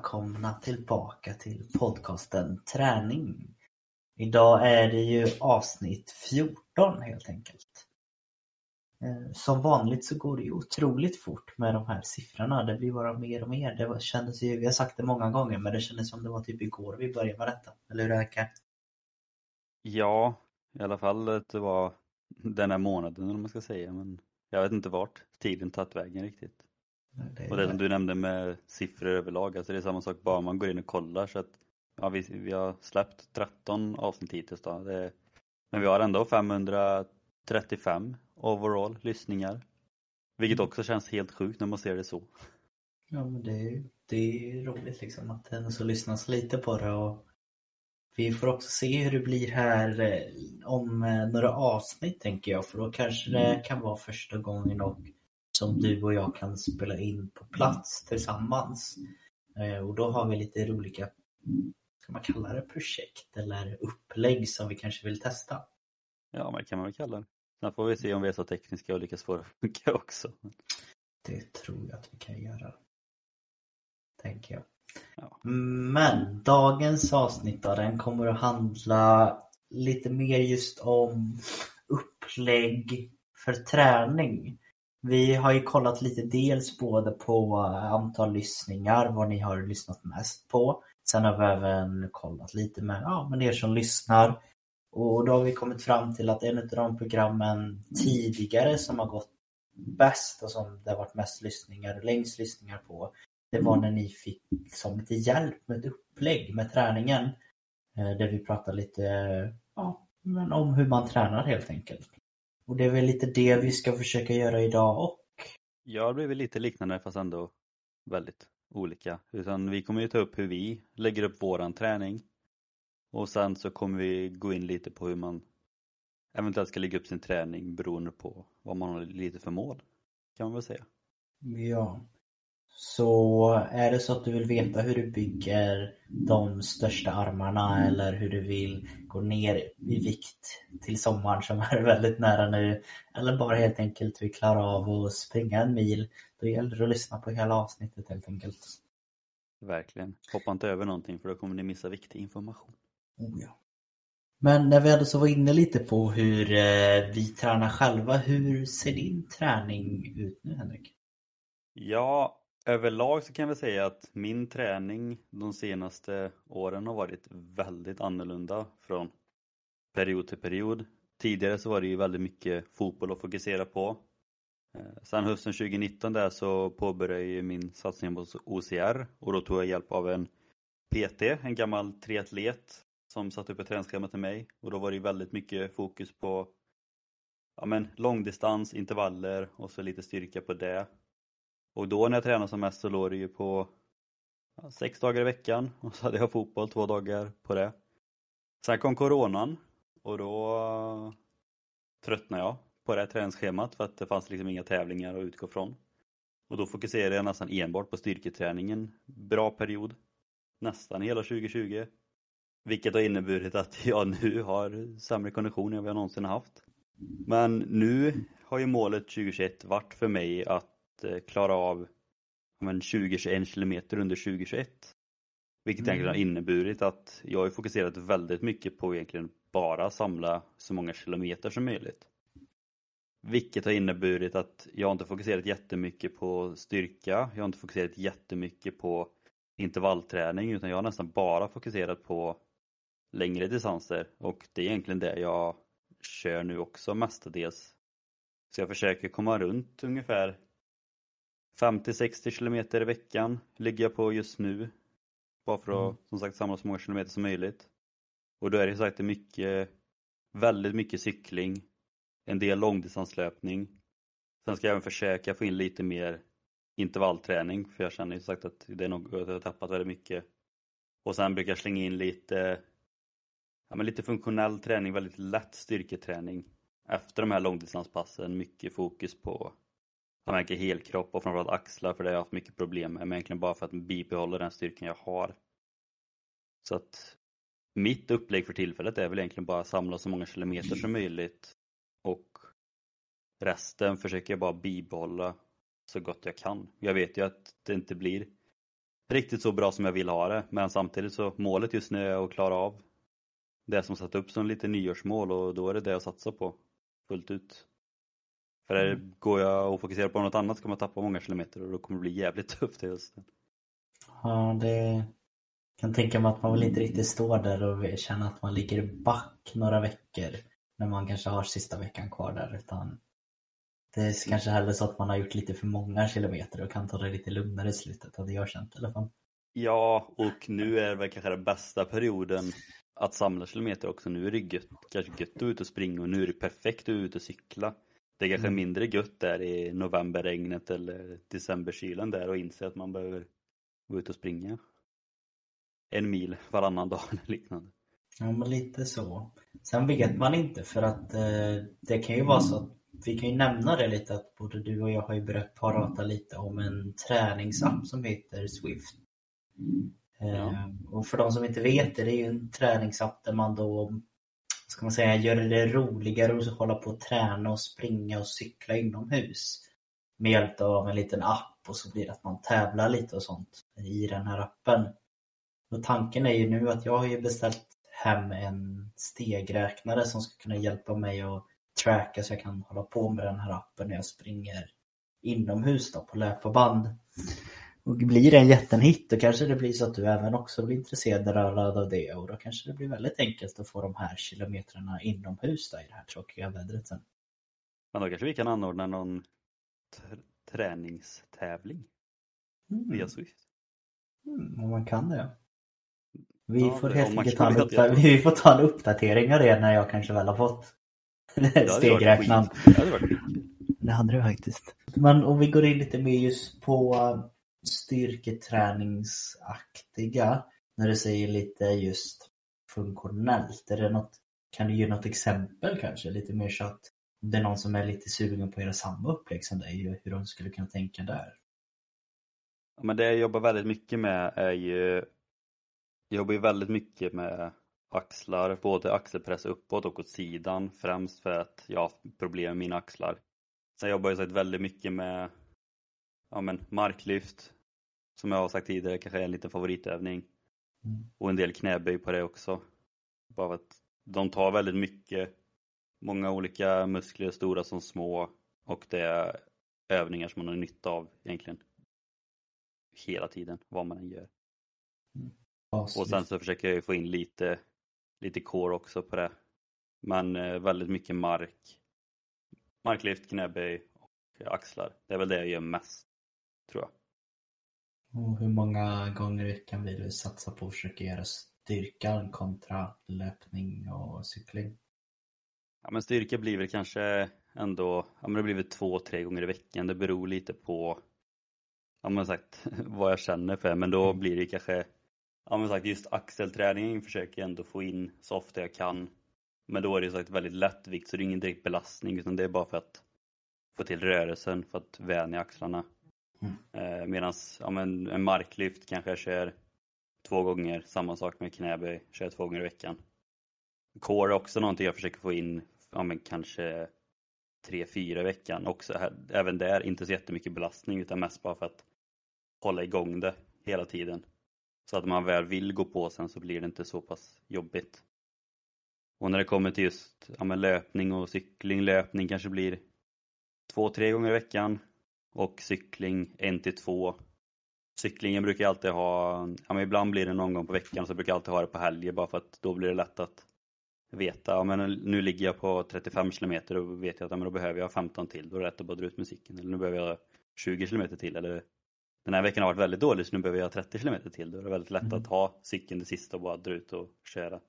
Välkomna tillbaka till podcasten Träning. Idag är det ju avsnitt 14 helt enkelt. Eh, som vanligt så går det ju otroligt fort med de här siffrorna. Det blir bara mer och mer. Det kändes ju, vi har sagt det många gånger, men det kändes som det var typ igår vi började med detta. Eller hur Erka? Ja, i alla fall att det var den här månaden eller man ska säga. Men jag vet inte vart tiden tagit vägen riktigt. Och det som du nämnde med siffror överlag, alltså det är samma sak bara man går in och kollar så att ja, vi, vi har släppt 13 avsnitt hittills då. Det, men vi har ändå 535 overall lyssningar. Vilket mm. också känns helt sjukt när man ser det så. Ja men det, det är roligt liksom att det ändå så lyssnas lite på det och vi får också se hur det blir här eh, om eh, några avsnitt tänker jag för då kanske det mm. kan vara första gången och som du och jag kan spela in på plats tillsammans. Eh, och då har vi lite olika, ska man kalla det projekt eller upplägg som vi kanske vill testa. Ja, men det kan man väl kalla det. Sen får vi se om vi är så tekniska och lyckas få det att funka också. Det tror jag att vi kan göra. Tänker jag. Ja. Men dagens avsnitt då, den kommer att handla lite mer just om upplägg för träning. Vi har ju kollat lite dels både på antal lyssningar, vad ni har lyssnat mest på. Sen har vi även kollat lite med, ja, med er som lyssnar. Och då har vi kommit fram till att en av de programmen tidigare som har gått bäst och som det har varit mest lyssningar och längst lyssningar på det var när ni fick liksom lite hjälp med ett upplägg med träningen. Eh, där vi pratade lite ja, men om hur man tränar helt enkelt. Och det är väl lite det vi ska försöka göra idag och. Ja, det blir väl lite liknande fast ändå väldigt olika. Utan vi kommer ju ta upp hur vi lägger upp våran träning. Och sen så kommer vi gå in lite på hur man eventuellt ska lägga upp sin träning beroende på vad man har lite för mål. Kan man väl säga. Ja. Så är det så att du vill veta hur du bygger de största armarna eller hur du vill gå ner i vikt till sommaren som är väldigt nära nu eller bara helt enkelt vill klara av att springa en mil då gäller det att lyssna på hela avsnittet helt enkelt. Verkligen. Hoppa inte över någonting för då kommer ni missa viktig information. Oh ja. Men när vi ändå så var inne lite på hur eh, vi tränar själva, hur ser din träning ut nu Henrik? Ja, Överlag så kan jag säga att min träning de senaste åren har varit väldigt annorlunda från period till period. Tidigare så var det ju väldigt mycket fotboll att fokusera på. Eh, sen hösten 2019 där så påbörjade jag min satsning på OCR och då tog jag hjälp av en PT, en gammal triatlet som satte upp ett träningsschema till mig och då var det väldigt mycket fokus på ja, men, långdistans, intervaller och så lite styrka på det och då när jag tränade som mest så låg det ju på sex dagar i veckan och så hade jag fotboll två dagar på det. Sen kom coronan och då eh, tröttnade jag på det här träningsschemat för att det fanns liksom inga tävlingar att utgå från. Och då fokuserade jag nästan enbart på styrketräningen. Bra period. Nästan hela 2020. Vilket har inneburit att jag nu har sämre kondition än vad jag någonsin haft. Men nu har ju målet 2021 varit för mig att Eh, klara av 20-21 kilometer under 2021. Vilket mm. egentligen har inneburit att jag har fokuserat väldigt mycket på egentligen bara samla så många kilometer som möjligt. Vilket har inneburit att jag inte fokuserat jättemycket på styrka, jag har inte fokuserat jättemycket på intervallträning utan jag har nästan bara fokuserat på längre distanser och det är egentligen det jag kör nu också mestadels. Så jag försöker komma runt ungefär 50-60 kilometer i veckan ligger jag på just nu. Bara för att mm. som sagt samla så många kilometer som möjligt. Och då är det sagt mycket, väldigt mycket cykling, en del långdistanslöpning. Sen ska jag även försöka få in lite mer intervallträning för jag känner ju sagt att det är något jag har tappat väldigt mycket. Och sen brukar jag slänga in lite, ja, men lite funktionell träning, väldigt lätt styrketräning. Efter de här långdistanspassen, mycket fokus på jag märker helkropp och framförallt axlar för det har jag haft mycket problem med, men egentligen bara för att bibehålla den styrkan jag har. Så att mitt upplägg för tillfället är väl egentligen bara att samla så många kilometer som möjligt och resten försöker jag bara bibehålla så gott jag kan. Jag vet ju att det inte blir riktigt så bra som jag vill ha det men samtidigt så målet just nu är att klara av det som satt upp som lite nyårsmål och då är det det jag satsar på fullt ut. För mm. går jag och fokuserar på något annat så kommer jag tappa många kilometer och då kommer det bli jävligt tufft i hösten. Ja, det kan tänka mig att man vill inte riktigt stå där och känna att man ligger back några veckor när man kanske har sista veckan kvar där utan det är kanske hellre så att man har gjort lite för många kilometer och kan ta det lite lugnare i slutet, hade jag känt i alla fall. Ja, och nu är det väl kanske den bästa perioden att samla kilometer också. Nu är det gött, kanske gött att ut och springa och nu är det perfekt att ut och cykla. Det är kanske mm. mindre gött där i novemberregnet eller decemberkylan där och inse att man behöver gå ut och springa en mil varannan dag eller liknande. Ja, men lite så. Sen vet man inte för att eh, det kan ju vara så att vi kan ju nämna det lite att både du och jag har ju börjat prata lite om en träningsapp som heter Swift. Ja. Eh, och för de som inte vet det, det är ju en träningsapp där man då ska man säga, göra det roligare att hålla på och träna och springa och cykla inomhus. Med hjälp av en liten app och så blir det att man tävlar lite och sånt i den här appen. Och tanken är ju nu att jag har ju beställt hem en stegräknare som ska kunna hjälpa mig att tracka så jag kan hålla på med den här appen när jag springer inomhus då, på löparband. Och blir det en jättehit då kanske det blir så att du även också blir intresserad av det och då kanske det blir väldigt enkelt att få de här kilometrarna inomhus då, i det här tråkiga vädret sen. Men då kanske vi kan anordna någon träningstävling mm. via Swift. Mm, om man kan det. Vi, ja, får helt enkelt ta en vi får ta en uppdatering av det när jag kanske väl har fått stegräknaren. Det hade varit Det hade det faktiskt. Men om vi går in lite mer just på styrketräningsaktiga, när du säger lite just funktionellt, är det något, kan du ge något exempel kanske? Lite mer så att det är någon som är lite sugen på att göra samma upplägg som dig, hur de skulle kunna tänka där? Ja, men det jag jobbar väldigt mycket med är ju jag jobbar ju väldigt mycket med axlar, både axelpress uppåt och åt sidan främst för att jag har problem med mina axlar. Sen jobbar jag väldigt mycket med ja, men marklyft som jag har sagt tidigare kanske är en liten favoritövning. Mm. Och en del knäböj på det också. Bara att de tar väldigt mycket, många olika muskler, stora som små och det är övningar som man har nytta av egentligen hela tiden, vad man än gör. Mm. Och sen så försöker jag ju få in lite, lite core också på det. Men eh, väldigt mycket mark. Marklyft, knäböj och axlar. Det är väl det jag gör mest, tror jag. Och hur många gånger i veckan vill du satsa på att försöka göra styrkan kontra löpning och cykling? Ja men styrka blir väl kanske ändå, ja men det blir väl två, tre gånger i veckan. Det beror lite på, ja men sagt, vad jag känner för. Men då blir det kanske Ja men sagt just axelträningen försöker jag ändå få in så ofta jag kan. Men då är det sagt väldigt lätt vikt så det är ingen direkt belastning utan det är bara för att få till rörelsen för att vänja axlarna. Mm. Eh, Medan ja, men en marklyft kanske jag kör två gånger, samma sak med knäböj, kör två gånger i veckan. Core är också någonting jag försöker få in, ja men kanske tre, fyra i veckan också. Även där inte så jättemycket belastning utan mest bara för att hålla igång det hela tiden. Så att man väl vill gå på sen så blir det inte så pass jobbigt. Och när det kommer till just ja, löpning och cykling, löpning kanske blir två, tre gånger i veckan och cykling en till två. Cyklingen brukar jag alltid ha, ja, men ibland blir det någon gång på veckan så brukar jag alltid ha det på helger bara för att då blir det lätt att veta, ja, men nu ligger jag på 35 kilometer och vet jag att ja, men då behöver jag 15 till, då är det rätt att bara dra ut musiken. Eller nu behöver jag 20 kilometer till eller den här veckan har varit väldigt dålig så nu behöver jag 30 km till. Då är det väldigt lätt mm. att ha cykeln det sista och bara dra ut och köra.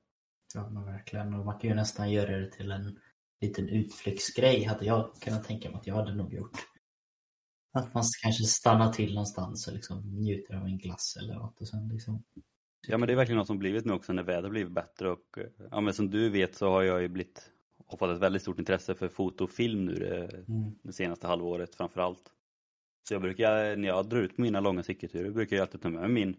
Ja men verkligen och man kan ju nästan göra det till en liten utflyktsgrej hade jag kunnat tänka mig att jag hade nog gjort. Att man kanske stannar till någonstans och liksom njuter av en glass eller något och sen liksom Ja men det är verkligen något som blivit nu också när vädret blivit bättre och ja men som du vet så har jag ju blivit och fått ett väldigt stort intresse för foto och film nu det, mm. det senaste halvåret framförallt. Så jag brukar, när jag drar ut mina långa cykelturer, brukar jag alltid ta med mig min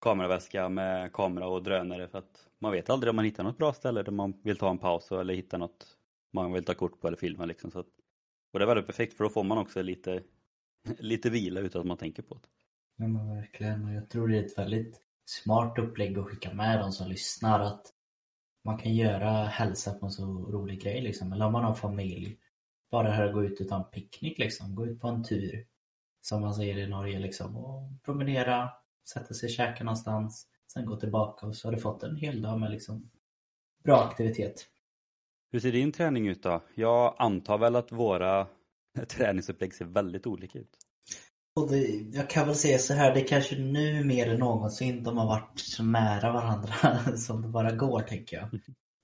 kameraväska med kamera och drönare för att man vet aldrig om man hittar något bra ställe där man vill ta en paus eller hitta något man vill ta kort på eller filma liksom. Så att, och det är väldigt perfekt för då får man också lite, lite vila utan att man tänker på det. Ja men verkligen. Och jag tror det är ett väldigt smart upplägg att skicka med de som lyssnar att man kan göra hälsa på en så rolig grej liksom. Eller om man har familj. Bara här att gå ut och ta en picknick liksom. Gå ut på en tur. Som man säger i Norge liksom. Och promenera. Sätta sig och käka någonstans. Sen gå tillbaka och så har du fått en hel dag med liksom bra aktivitet. Hur ser din träning ut då? Jag antar väl att våra träningsupplägg ser väldigt olika ut. Och det, jag kan väl säga så här, det är kanske nu mer än någonsin de har varit så nära varandra som det bara går tänker jag.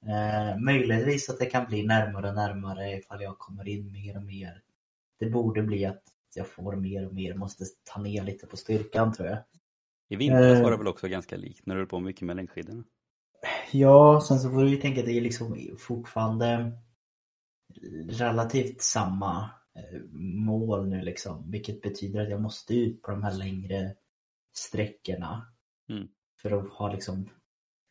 Eh, möjligtvis att det kan bli närmare och närmare ifall jag kommer in mer och mer. Det borde bli att jag får mer och mer, måste ta ner lite på styrkan tror jag. I vintras var det väl också ganska likt när du höll på mycket med längdskidorna? Ja, sen så får vi tänka att det är liksom fortfarande relativt samma eh, mål nu liksom. Vilket betyder att jag måste ut på de här längre sträckorna. Mm. För att ha liksom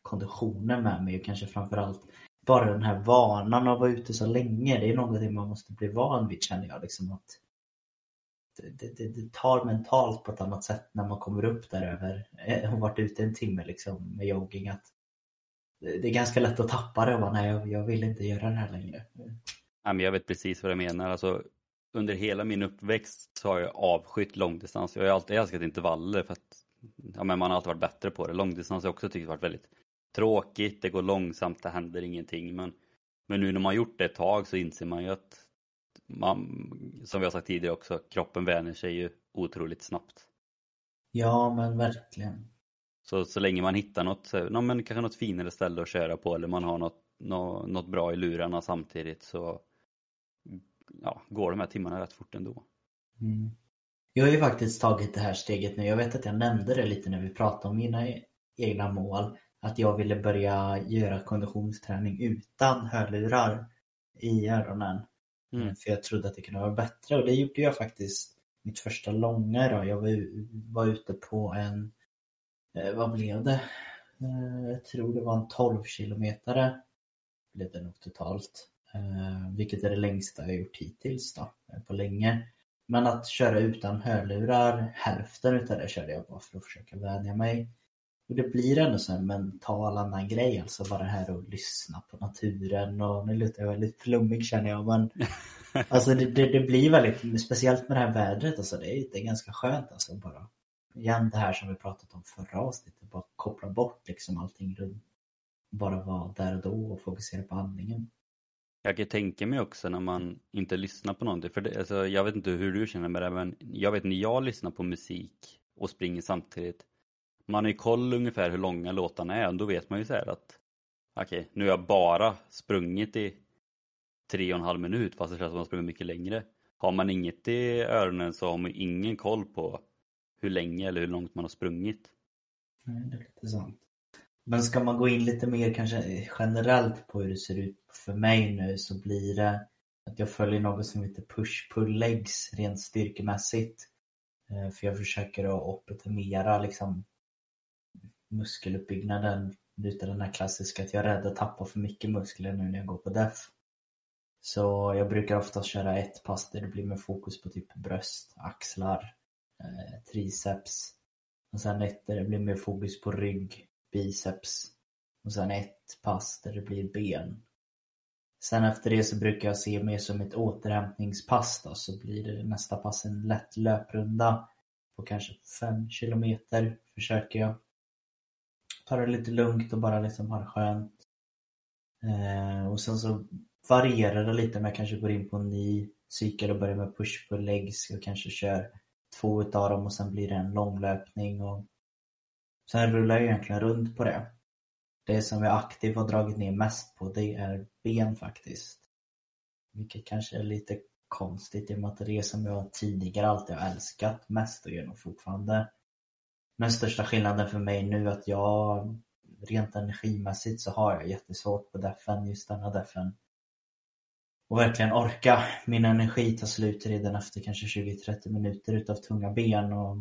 konditionen med mig och kanske framförallt bara den här vanan av att vara ute så länge. Det är någonting man måste bli van vid känner jag. Liksom att det, det, det, tar mentalt på ett annat sätt när man kommer upp där över och varit ute en timme liksom med jogging. Att det är ganska lätt att tappa det och bara, nej jag, jag vill inte göra det här längre. Ja, men jag vet precis vad du menar. Alltså, under hela min uppväxt så har jag avskytt långdistans. Jag har alltid älskat intervaller för att ja, men man har alltid varit bättre på det. Långdistans har jag också tyckt varit väldigt tråkigt, det går långsamt, det händer ingenting. Men, men nu när man gjort det ett tag så inser man ju att man, som vi har sagt tidigare också, kroppen vänjer sig ju otroligt snabbt. Ja men verkligen. Så, så länge man hittar något, no, men kanske något finare ställe att köra på eller man har något, något, något bra i lurarna samtidigt så ja, går de här timmarna rätt fort ändå. Mm. Jag har ju faktiskt tagit det här steget nu. Jag vet att jag nämnde det lite när vi pratade om mina egna mål. Att jag ville börja göra konditionsträning utan hörlurar i öronen. Mm. För jag trodde att det kunde vara bättre och det gjorde jag faktiskt mitt första långa då. Jag var, var ute på en, eh, vad blev det? Eh, jag tror det var en 12 kilometare blev det nog totalt. Eh, vilket är det längsta jag gjort hittills då, på länge. Men att köra utan hörlurar, hälften utav det körde jag bara för att försöka vänja mig. Och det blir ändå så en mental annan grej, alltså bara här att lyssna på naturen och nu låter jag väldigt flummig känner jag men Alltså det, det, det, blir väldigt, speciellt med det här vädret alltså, det är, det är ganska skönt alltså bara Igen det här som vi pratat om förra avsnittet, bara koppla bort liksom allting runt Bara vara där och då och fokusera på andningen jag kan tänka mig också när man inte lyssnar på någonting, för det, alltså, jag vet inte hur du känner med det men jag vet när jag lyssnar på musik och springer samtidigt man har ju koll ungefär hur långa låtarna är och då vet man ju så här att okej, okay, nu har jag bara sprungit i tre och en halv minut fast det känns som att man sprungit mycket längre. Har man inget i öronen så har man ingen koll på hur länge eller hur långt man har sprungit. Nej, det är lite sant. Men ska man gå in lite mer kanske generellt på hur det ser ut för mig nu så blir det att jag följer något som heter push-pull-legs rent styrkemässigt. Eh, för jag försöker att optimera liksom muskeluppbyggnaden utav den här klassiska att jag är rädd att tappa för mycket muskler nu när jag går på def. Så jag brukar oftast köra ett pass där det blir med fokus på typ bröst, axlar, eh, triceps. Och sen ett där det blir mer fokus på rygg, biceps. Och sen ett pass där det blir ben. Sen efter det så brukar jag se mer som ett återhämtningspass då, så blir det nästa pass en lätt löprunda på kanske 5 kilometer försöker jag. Ta det lite lugnt och bara liksom ha det skönt. Eh, och sen så varierar det lite om jag kanske går in på en ny cykel och börjar med push på legs och kanske kör två utav dem och sen blir det en långlöpning och sen rullar jag egentligen runt på det. Det som jag aktivt har dragit ner mest på det är ben faktiskt. Vilket kanske är lite konstigt i och med att det är det som jag tidigare alltid har älskat mest och gör nog fortfarande. Men största skillnaden för mig nu är att jag rent energimässigt så har jag jättesvårt på defen, just denna defen. Och verkligen orka. Min energi tar slut redan efter kanske 20-30 minuter utav tunga ben och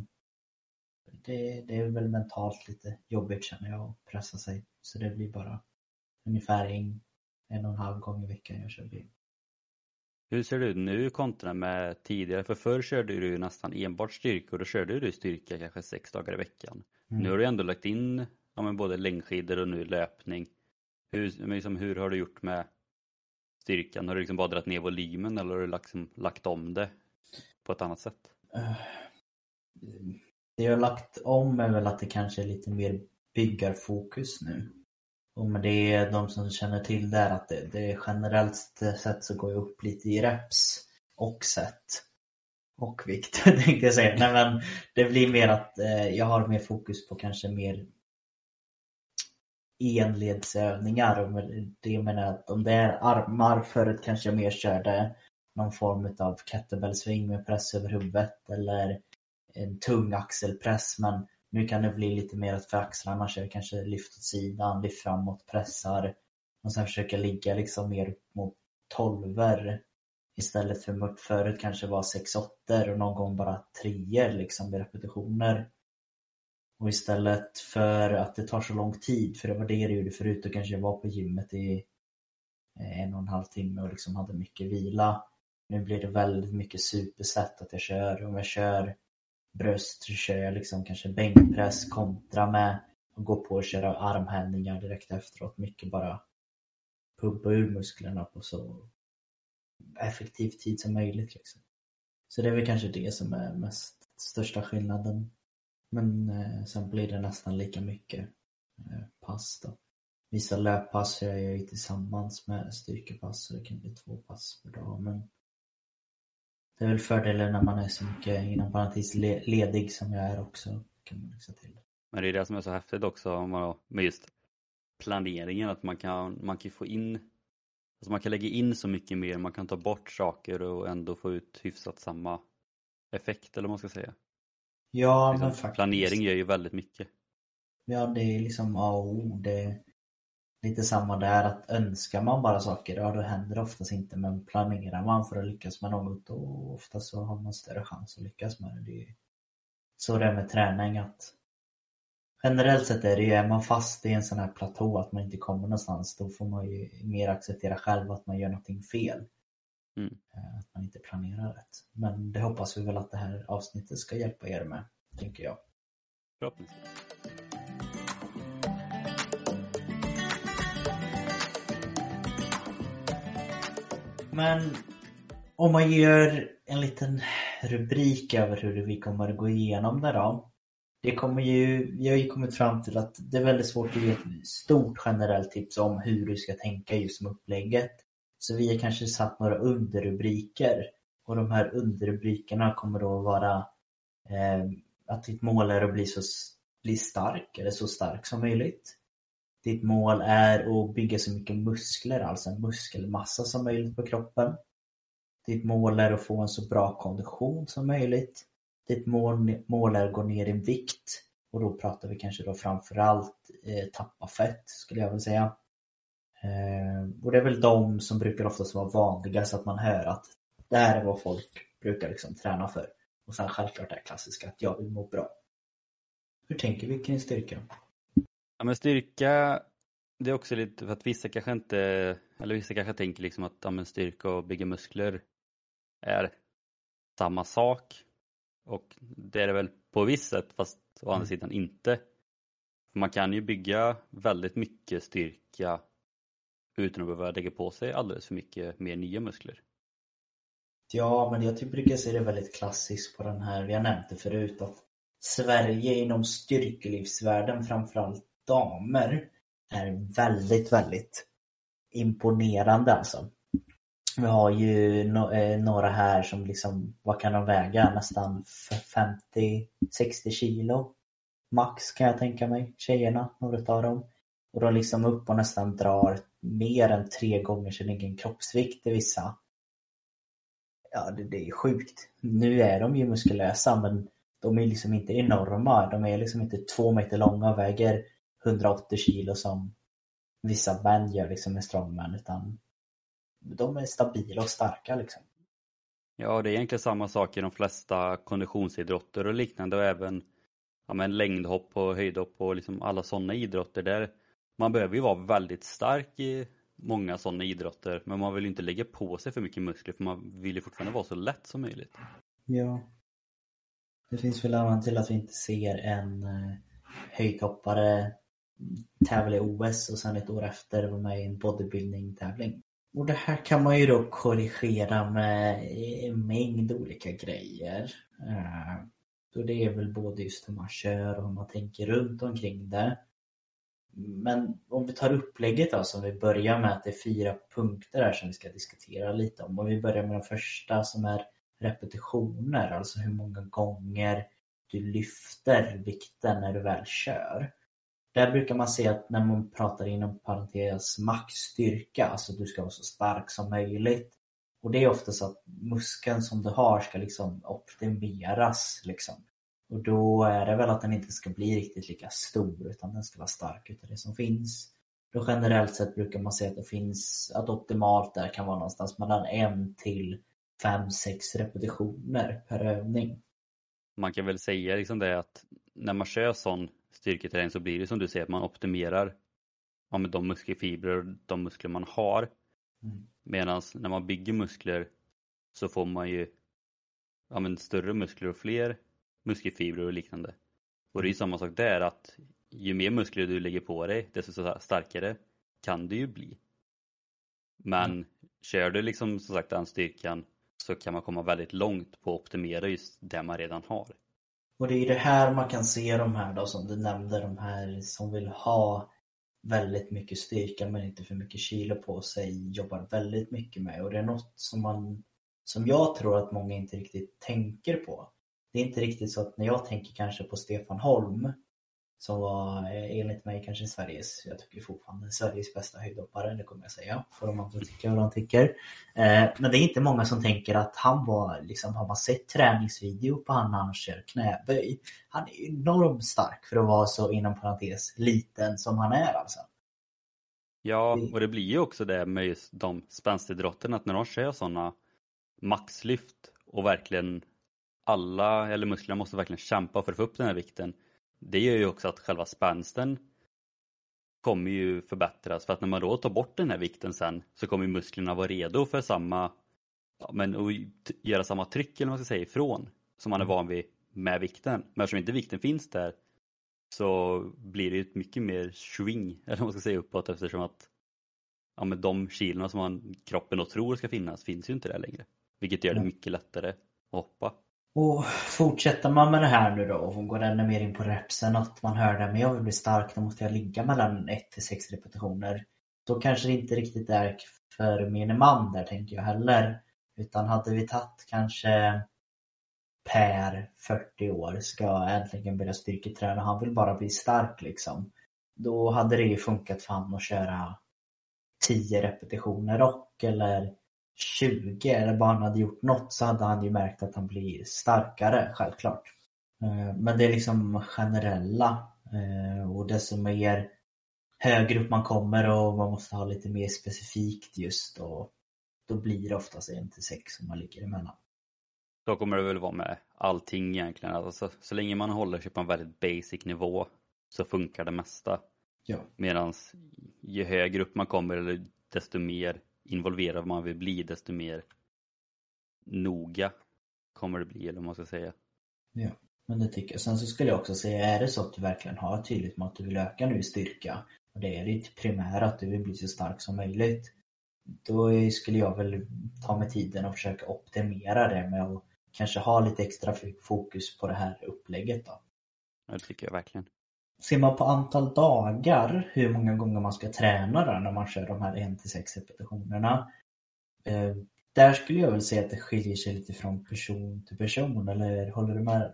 det, det, är väl mentalt lite jobbigt känner jag att pressa sig. Så det blir bara ungefär en, en och en halv gång i veckan jag kör bil. Hur ser det ut nu kontra med tidigare? För förr körde du nästan enbart styrka och då körde du styrka kanske sex dagar i veckan. Mm. Nu har du ändå lagt in ja, men både längdskidor och nu löpning. Hur, liksom, hur har du gjort med styrkan? Har du liksom bara dragit ner volymen eller har du liksom lagt om det på ett annat sätt? Uh, det jag har lagt om är väl att det kanske är lite mer byggarfokus nu. Och med det, de som känner till det är att det, det generellt sett så går jag upp lite i reps och set. Och vikt tänkte jag säga. Nej men det blir mer att eh, jag har mer fokus på kanske mer enledsövningar. Och det menar att om det är armar förut kanske jag mer körde någon form av kettlebell med press över huvudet eller en tung axelpress. Men nu kan det bli lite mer att för axlarna man kör kanske lyft åt sidan, lyft framåt, pressar och sen försöka ligga liksom mer upp mot tolver istället för mot förut kanske var 6 8 och någon gång bara 3 liksom i repetitioner. Och istället för att det tar så lång tid, för det var det det gjorde förut, då kanske jag var på gymmet i eh, en och en halv timme och liksom hade mycket vila. Nu blir det väldigt mycket supersätt att jag kör. Om jag kör bröst så kör jag liksom kanske bänkpress kontra med att gå på och köra armhävningar direkt efteråt. Mycket bara pumpa ur musklerna på så effektiv tid som möjligt. Liksom. Så det är väl kanske det som är mest största skillnaden. Men eh, sen blir det nästan lika mycket eh, pass då. Vissa löppass gör jag ju tillsammans med styrkepass så det kan bli två pass per dag. Men det är väl fördelen när man är så mycket inom parentes ledig som jag är också. Kan man lägga till. Men det är det som är så häftigt också med just planeringen att man kan, man kan få in alltså man kan lägga in så mycket mer, man kan ta bort saker och ändå få ut hyfsat samma effekt eller vad man ska säga. Ja liksom, men faktiskt. Planering gör ju väldigt mycket. Ja det är liksom A och O. Det, lite samma där att önskar man bara saker, ja då händer det oftast inte. Men planerar man för att lyckas med något och ofta så har man större chans att lyckas med det. det är så det är med träning att generellt sett är det ju, är man fast i en sån här platå att man inte kommer någonstans, då får man ju mer acceptera själv att man gör någonting fel. Mm. Eh, att man inte planerar rätt. Men det hoppas vi väl att det här avsnittet ska hjälpa er med, tänker jag. Förhoppningsvis. Men om man gör en liten rubrik över hur vi kommer att gå igenom det då. Det kommer ju, vi har ju kommit fram till att det är väldigt svårt att ge ett stort generellt tips om hur du ska tänka just med upplägget. Så vi har kanske satt några underrubriker och de här underrubrikerna kommer då vara eh, att ditt mål är att bli så bli stark eller så stark som möjligt. Ditt mål är att bygga så mycket muskler, alltså en muskelmassa som möjligt på kroppen. Ditt mål är att få en så bra kondition som möjligt. Ditt mål, mål är att gå ner i vikt och då pratar vi kanske då framförallt eh, tappa fett skulle jag vilja säga. Eh, och det är väl de som brukar oftast vara vanliga så att man hör att det här är vad folk brukar liksom träna för. Och sen självklart det klassiska att jag vill må bra. Hur tänker vi kring styrka? Ja men styrka, det är också lite för att vissa kanske inte, eller vissa kanske tänker liksom att ja, men styrka och bygga muskler är samma sak. Och det är det väl på visst sätt fast å andra mm. sidan inte. Man kan ju bygga väldigt mycket styrka utan att behöva lägga på sig alldeles för mycket mer nya muskler. Ja, men jag brukar se det väldigt klassiskt på den här, vi har nämnt det förut, att Sverige inom styrkelivsvärlden framförallt damer är väldigt, väldigt imponerande alltså. Vi har ju no eh, några här som liksom, vad kan de väga? Nästan 50-60 kilo. Max kan jag tänka mig, tjejerna, några av dem. Och de liksom upp och nästan drar mer än tre gånger sin egen kroppsvikt i vissa. Ja, det, det är sjukt. Nu är de ju muskulösa men de är liksom inte enorma. De är liksom inte två meter långa och väger 180 kilo som vissa band gör liksom med strongman utan de är stabila och starka liksom. Ja, det är egentligen samma sak i de flesta konditionsidrotter och liknande och även ja, men längdhopp och höjdhopp och liksom alla sådana idrotter där man behöver ju vara väldigt stark i många sådana idrotter men man vill inte lägga på sig för mycket muskler för man vill ju fortfarande vara så lätt som möjligt. Ja. Det finns väl anledning till att vi inte ser en eh, höjdhoppare tävla i OS och sen ett år efter vara med i en bodybuilding-tävling. Och det här kan man ju då korrigera med en mängd olika grejer. Eh, så det är väl både just hur man kör och hur man tänker runt omkring det. Men om vi tar upplägget då som vi börjar med att det är fyra punkter här som vi ska diskutera lite om. Och vi börjar med den första som är repetitioner, alltså hur många gånger du lyfter vikten när du väl kör. Där brukar man se att när man pratar inom parentes maxstyrka, alltså du ska vara så stark som möjligt. Och det är ofta så att muskeln som du har ska liksom optimeras. Liksom. Och då är det väl att den inte ska bli riktigt lika stor utan den ska vara stark utav det som finns. Då generellt sett brukar man säga att det finns, att optimalt där kan vara någonstans mellan en till fem sex repetitioner per övning. Man kan väl säga liksom det att när man kör sån styrketräning så blir det som du säger att man optimerar ja, med de muskelfibrer och de muskler man har. Mm. Medan när man bygger muskler så får man ju ja, men större muskler och fler muskelfibrer och liknande. Och det är ju samma sak där att ju mer muskler du lägger på dig desto starkare kan du ju bli. Men mm. kör du liksom som sagt den styrkan så kan man komma väldigt långt på att optimera just det man redan har. Och det är det här man kan se de här då som du nämnde, de här som vill ha väldigt mycket styrka men inte för mycket kilo på sig, jobbar väldigt mycket med. Och det är något som man som jag tror att många inte riktigt tänker på. Det är inte riktigt så att när jag tänker kanske på Stefan Holm som var eh, enligt mig kanske Sveriges, jag tycker fortfarande Sveriges bästa höjdhoppare, det kommer jag säga. Får de andra tycka vad de tycker. Eh, men det är inte många som tänker att han var, liksom, har man sett träningsvideo på han när han kör knäböj. Han är enormt stark för att vara så inom parentes liten som han är alltså. Ja, och det blir ju också det med just de spänstidrotterna att när de kör sådana maxlyft och verkligen alla, eller musklerna måste verkligen kämpa för att få upp den här vikten det gör ju också att själva spänsten kommer ju förbättras för att när man då tar bort den här vikten sen så kommer musklerna vara redo för samma ja, men att göra samma tryck eller vad man ska säga ifrån som man är van vid med vikten. Men eftersom inte vikten finns där så blir det ett mycket mer swing eller vad man ska säga uppåt eftersom att ja, men de kilona som man, kroppen då tror ska finnas finns ju inte där längre. Vilket gör det mycket lättare att hoppa. Och fortsätter man med det här nu då och går ännu mer in på repsen att man hör det men jag vill bli stark, då måste jag ligga mellan 1 till 6 repetitioner. Då kanske det inte riktigt är för min man där tänker jag heller. Utan hade vi tagit kanske Per 40 år ska äntligen börja styrketräna. Han vill bara bli stark liksom. Då hade det ju funkat för honom att köra 10 repetitioner och eller 20 eller bara han hade gjort något så hade han ju märkt att han blir starkare, självklart. Eh, men det är liksom generella eh, och desto mer högre upp man kommer och man måste ha lite mer specifikt just och då blir det oftast 1 till 6 som man ligger emellan. Så kommer det väl vara med allting egentligen. Alltså, så länge man håller sig på en väldigt basic nivå så funkar det mesta. Ja. Medan ju högre upp man kommer desto mer involverad man vill bli desto mer noga kommer det bli eller vad man ska säga. Ja, men det tycker jag. Sen så skulle jag också säga, är det så att du verkligen har tydligt med att du vill öka nu i styrka och det är ditt primära att du vill bli så stark som möjligt. Då skulle jag väl ta med tiden och försöka optimera det med att kanske ha lite extra fokus på det här upplägget då. Det tycker jag verkligen. Ser man på antal dagar hur många gånger man ska träna där när man kör de här 1-6 repetitionerna. Eh, där skulle jag väl säga att det skiljer sig lite från person till person, eller håller du med?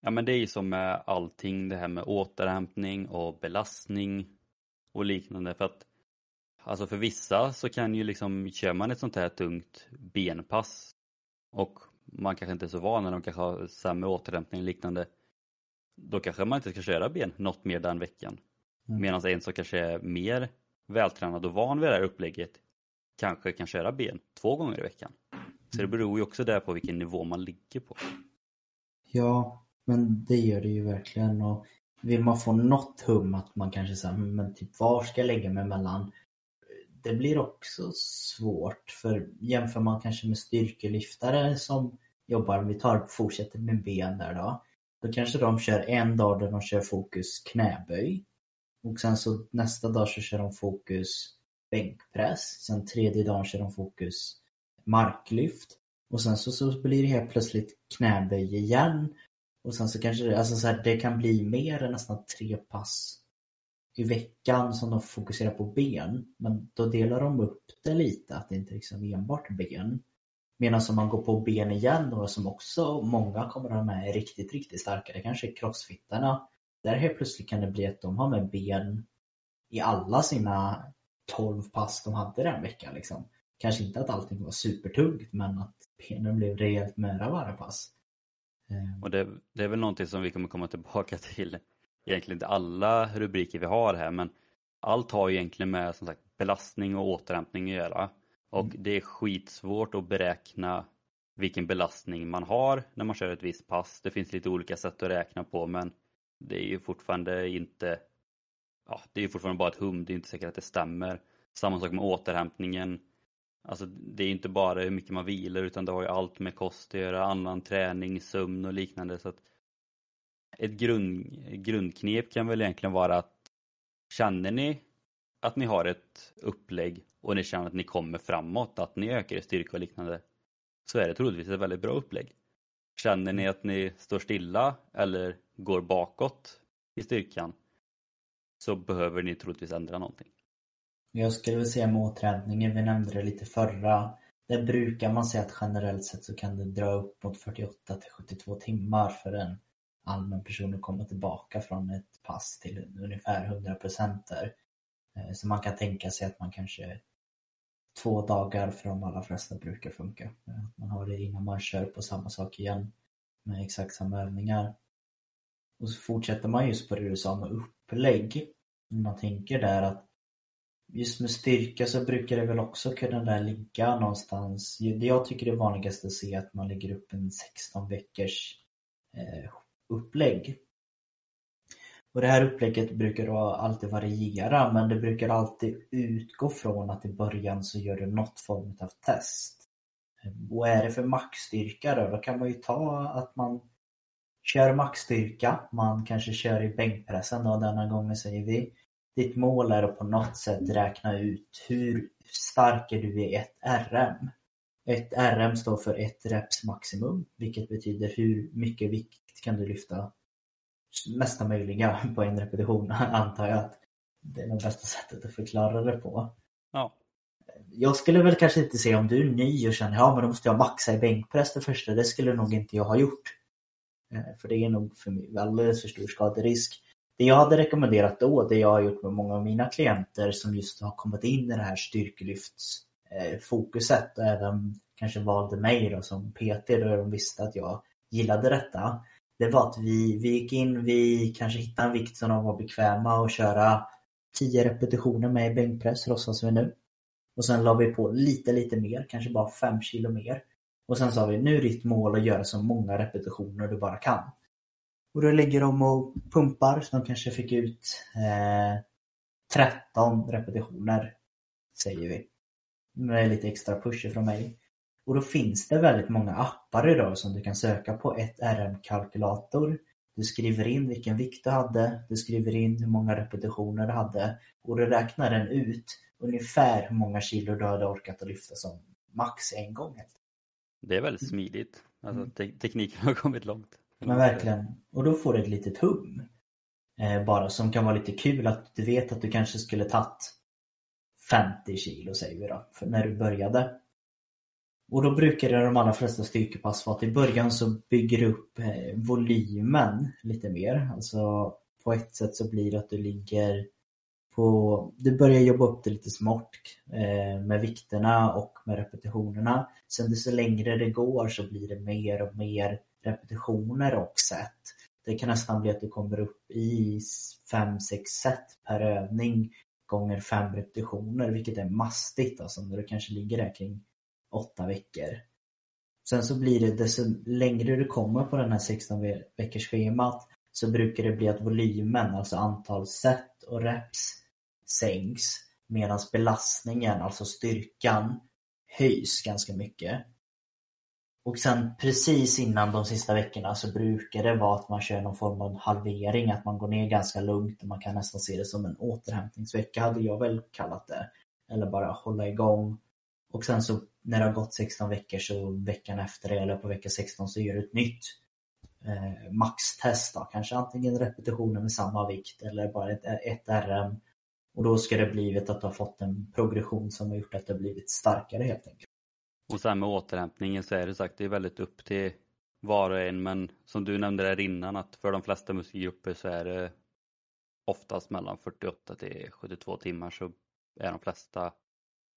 Ja men det är ju som med allting det här med återhämtning och belastning och liknande för att Alltså för vissa så kan ju liksom, kör man ett sånt här tungt benpass och man kanske inte är så van när de kanske har sämre återhämtning och liknande då kanske man inte ska köra ben något mer den veckan. Mm. Medan en som kanske är mer vältränad och van vid det här upplägget kanske kan köra ben två gånger i veckan. Så det beror ju också där på vilken nivå man ligger på. Ja, men det gör det ju verkligen. Och vill man få något hum att man kanske säger, men typ var ska jag lägga mig mellan det blir också svårt för jämför man kanske med styrkelyftare som jobbar, vi tar fortsätter med ben där då. Då kanske de kör en dag där de kör fokus knäböj. Och sen så nästa dag så kör de fokus bänkpress. Sen tredje dagen kör de fokus marklyft. Och sen så, så blir det helt plötsligt knäböj igen. Och sen så kanske det, alltså så här, det kan bli mer än nästan tre pass i veckan som de fokuserar på ben. Men då delar de upp det lite, att det inte liksom enbart ben. Medan om man går på ben igen då, som också många kommer att ha med är riktigt, riktigt starka, det kanske är crossfittarna. Där helt plötsligt kan det bli att de har med ben i alla sina 12 pass de hade den veckan. Liksom. Kanske inte att allting var supertungt, men att benen blev rejält möra varje pass. Eh. Och det, det, är väl någonting som vi kommer komma tillbaka till egentligen inte alla rubriker vi har här men allt har egentligen med som sagt belastning och återhämtning att göra. Och mm. det är skitsvårt att beräkna vilken belastning man har när man kör ett visst pass. Det finns lite olika sätt att räkna på men det är ju fortfarande inte ja, det är fortfarande bara ett hum, det är inte säkert att det stämmer. Samma sak med återhämtningen. Alltså det är inte bara hur mycket man vilar utan det har ju allt med kost att göra, annan träning, sömn och liknande. Så att ett grund, grundknep kan väl egentligen vara att känner ni att ni har ett upplägg och ni känner att ni kommer framåt, att ni ökar i styrka och liknande, så är det troligtvis ett väldigt bra upplägg. Känner ni att ni står stilla eller går bakåt i styrkan så behöver ni troligtvis ändra någonting. Jag skulle vilja säga med återhämtningen, vi nämnde det lite förra, där brukar man säga att generellt sett så kan det dra upp mot 48 till 72 timmar för en allmän person att komma tillbaka från ett pass till ungefär 100 där. Eh, så man kan tänka sig att man kanske två dagar för de allra flesta brukar funka. Eh, man har det innan man kör på samma sak igen med exakt samma övningar. Och så fortsätter man just på det du sa med upplägg. Man tänker där att just med styrka så brukar det väl också kunna där ligga någonstans. Det jag tycker är vanligast att se att man lägger upp en 16 veckors eh, upplägg. Och det här upplägget brukar då alltid variera men det brukar alltid utgå från att i början så gör du något form av test. Och är det för maxstyrka då, då kan man ju ta att man kör maxstyrka, man kanske kör i bänkpressen då denna gången säger vi. Ditt mål är att på något sätt räkna ut hur stark är du i ett RM. Ett RM står för ett reps maximum, vilket betyder hur mycket vikt kan du lyfta mesta möjliga på en repetition, antar jag att det är det bästa sättet att förklara det på. Ja. Jag skulle väl kanske inte säga om du är ny och känner ja men då måste jag maxa i bänkpress det första, det skulle nog inte jag ha gjort. Eh, för det är nog för mig alldeles för stor skaderisk. Det jag hade rekommenderat då, det jag har gjort med många av mina klienter som just har kommit in i det här styrkelyftsfokuset och även kanske valde mig då som PT då de visste att jag gillade detta. Det var att vi, vi gick in, vi kanske hittade en vikt som de var bekväma att köra 10 repetitioner med i bänkpress, låtsas vi nu. Och sen la vi på lite, lite mer, kanske bara 5 kilo mer. Och sen sa vi, nu är ditt mål att göra så många repetitioner du bara kan. Och då ligger de och pumpar, så de kanske fick ut eh, 13 repetitioner, säger vi. Med lite extra push från mig. Och då finns det väldigt många appar idag som du kan söka på ett RM-kalkylator. Du skriver in vilken vikt du hade, du skriver in hur många repetitioner du hade och då räknar den ut ungefär hur många kilo du hade orkat att lyfta som max en gång. Det är väldigt smidigt. Alltså, mm. te tekniken har kommit långt. Men verkligen. Och då får du ett litet hum. Eh, bara som kan vara lite kul att du vet att du kanske skulle tagit 50 kilo säger vi då, för när du började. Och då brukar det de allra flesta styrkepass vara att i början så bygger du upp eh, volymen lite mer. Alltså på ett sätt så blir det att du ligger på, du börjar jobba upp det lite smart eh, med vikterna och med repetitionerna. Sen desto längre det går så blir det mer och mer repetitioner och set. Det kan nästan bli att du kommer upp i 5-6 set per övning gånger 5 repetitioner vilket är mastigt alltså när du kanske ligger där kring åtta veckor. Sen så blir det, desto längre du kommer på den här 16 veckors schemat så brukar det bli att volymen, alltså antal set och reps sänks. Medan belastningen, alltså styrkan, höjs ganska mycket. Och sen precis innan de sista veckorna så brukar det vara att man kör någon form av halvering, att man går ner ganska lugnt och man kan nästan se det som en återhämtningsvecka hade jag väl kallat det. Eller bara hålla igång. Och sen så när det har gått 16 veckor så veckan efter det, eller på vecka 16 så gör du ett nytt eh, maxtest. Då. Kanske antingen repetitioner med samma vikt eller bara ett, ett RM. Och då ska det blivit att du har fått en progression som har gjort att det har blivit starkare helt enkelt. Och sen med återhämtningen så är det sagt, det är väldigt upp till var och en men som du nämnde där innan att för de flesta muskelgrupper så är det oftast mellan 48 till 72 timmar så är de flesta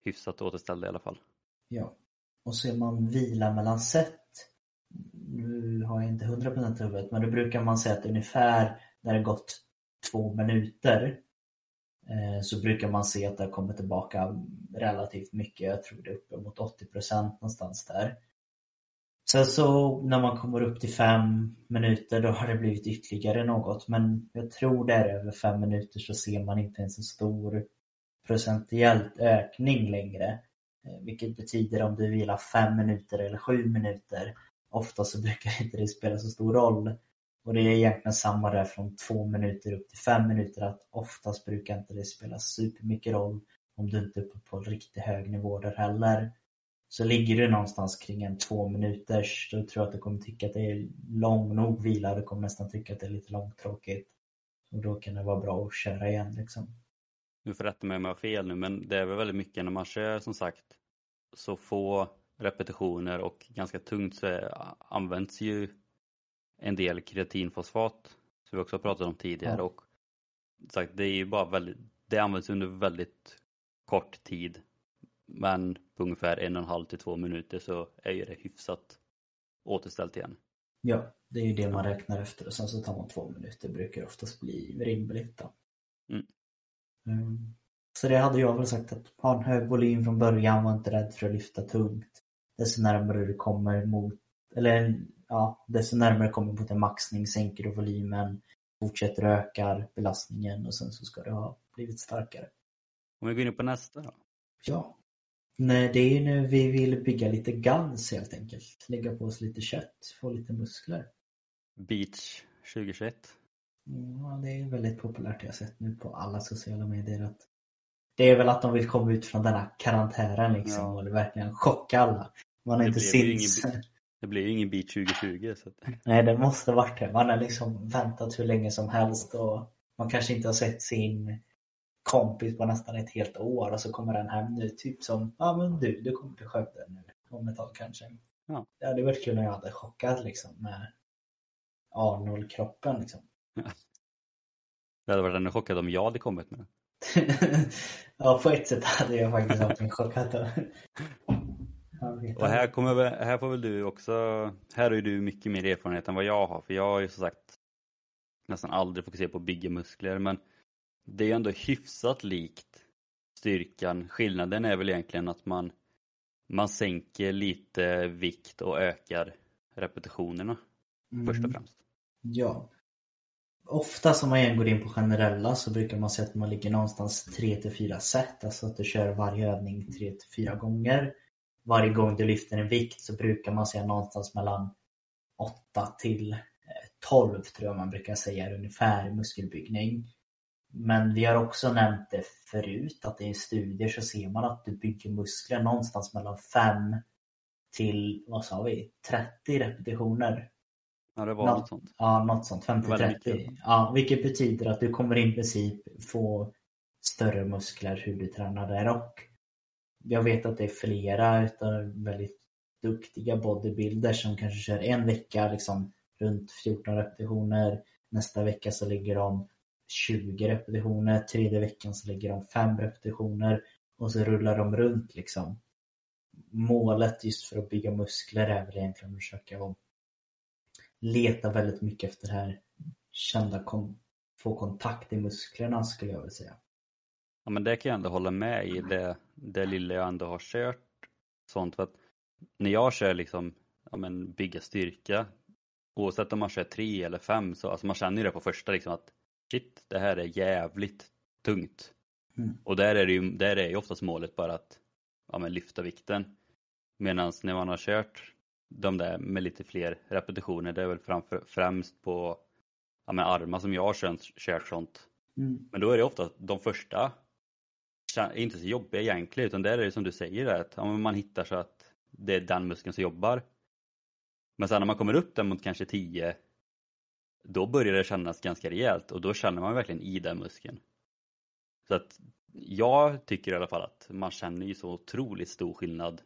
hyfsat återställda i alla fall. Ja, och ser man vila mellan set nu har jag inte 100% i huvudet, men då brukar man säga att ungefär när det gått två minuter eh, så brukar man se att det har kommit tillbaka relativt mycket. Jag tror det är uppemot 80% någonstans där. Sen så när man kommer upp till fem minuter då har det blivit ytterligare något men jag tror det är över fem minuter så ser man inte ens en stor procentuellt ökning längre. Eh, vilket betyder om du vilar fem minuter eller sju minuter ofta så brukar inte det spela så stor roll. Och det är egentligen samma där från två minuter upp till fem minuter att oftast brukar inte det spela supermycket roll om du inte är uppe på riktigt hög nivå där heller. Så ligger du någonstans kring en två minuters då tror jag att du kommer tycka att det är lång nog vila. Du kommer nästan tycka att det är lite långtråkigt. Och då kan det vara bra att köra igen liksom. Du får rätta mig om jag har fel nu men det är väl väldigt mycket när man kör som sagt så få repetitioner och ganska tungt så används ju en del kreatinfosfat som vi också pratat om tidigare ja. och sagt, det är ju bara väldigt, det används under väldigt kort tid men på ungefär en och en halv till två minuter så är ju det hyfsat återställt igen. Ja, det är ju det man räknar efter och sen så tar man två minuter brukar det oftast bli rimligt då. Mm. Mm. Så det hade jag väl sagt att ha en hög volym från början, var inte rädd för att lyfta tungt desto närmare du kommer mot, eller ja, desto närmare du kommer mot en maxning sänker du volymen, fortsätter öka belastningen och sen så ska det ha blivit starkare. Om vi går in på nästa då? Ja. Nej, det är ju nu vi vill bygga lite guns helt enkelt. Lägga på oss lite kött, få lite muskler. Beach 2021. Ja, det är väldigt populärt jag har sett nu på alla sociala medier att det är väl att de vill komma ut från denna karantären liksom ja. och det verkligen chocka alla. Man har inte sinns... Det blir ju ingen beat 2020. Så att... Nej, det måste varit det. Man har liksom väntat hur länge som helst och man kanske inte har sett sin kompis på nästan ett helt år och så kommer den hem nu. Typ som, ja men du, du kommer till Skövde nu om ett tag kanske. Ja. Det hade varit kul om jag hade chockat liksom med Arnold-kroppen liksom. Det hade varit ännu chockad om jag hade kommit med ja, på ett sätt hade jag faktiskt varit chockad. Och här, kommer här får väl du också, här har ju du mycket mer erfarenhet än vad jag har för jag har ju som sagt nästan aldrig fokuserat på att bygga muskler men det är ju ändå hyfsat likt styrkan. Skillnaden är väl egentligen att man, man sänker lite vikt och ökar repetitionerna mm. först och mm. främst. Ja. Ofta som man går in på generella så brukar man säga att man ligger någonstans 3 till 4 set, alltså att du kör varje övning 3 till 4 gånger varje gång du lyfter en vikt så brukar man säga någonstans mellan 8 till eh, 12 tror jag man brukar säga ungefär muskelbyggning. Men vi har också nämnt det förut att i studier så ser man att du bygger muskler någonstans mellan 5 till, vad sa vi, 30 repetitioner. Ja, det var något, något sånt. Ja, något sånt. 50-30. Ja, vilket betyder att du kommer i princip få större muskler hur du tränar där och jag vet att det är flera utav väldigt duktiga bodybuilders som kanske kör en vecka liksom runt 14 repetitioner. Nästa vecka så ligger de 20 repetitioner. Tredje veckan så ligger de 5 repetitioner. Och så rullar de runt liksom. Målet just för att bygga muskler är väl egentligen att försöka leta väldigt mycket efter det här kända få kontakt i musklerna skulle jag vilja säga. Ja men det kan jag ändå hålla med i det, det lilla jag ändå har kört. Sånt för att när jag kör liksom, ja men bygga styrka oavsett om man kör tre eller fem så alltså man känner ju det på första liksom att shit det här är jävligt tungt. Mm. Och där är det ju, där är ju oftast målet bara att ja, men lyfta vikten. Medan när man har kört de där med lite fler repetitioner, det är väl framför, främst på ja, men armar som jag har kört, kört sånt. Mm. Men då är det ofta de första är inte så jobbiga egentligen utan där är det som du säger att ja, man hittar så att det är den muskeln som jobbar. Men sen när man kommer upp där mot kanske 10 då börjar det kännas ganska rejält och då känner man verkligen i den muskeln. Så att jag tycker i alla fall att man känner ju så otroligt stor skillnad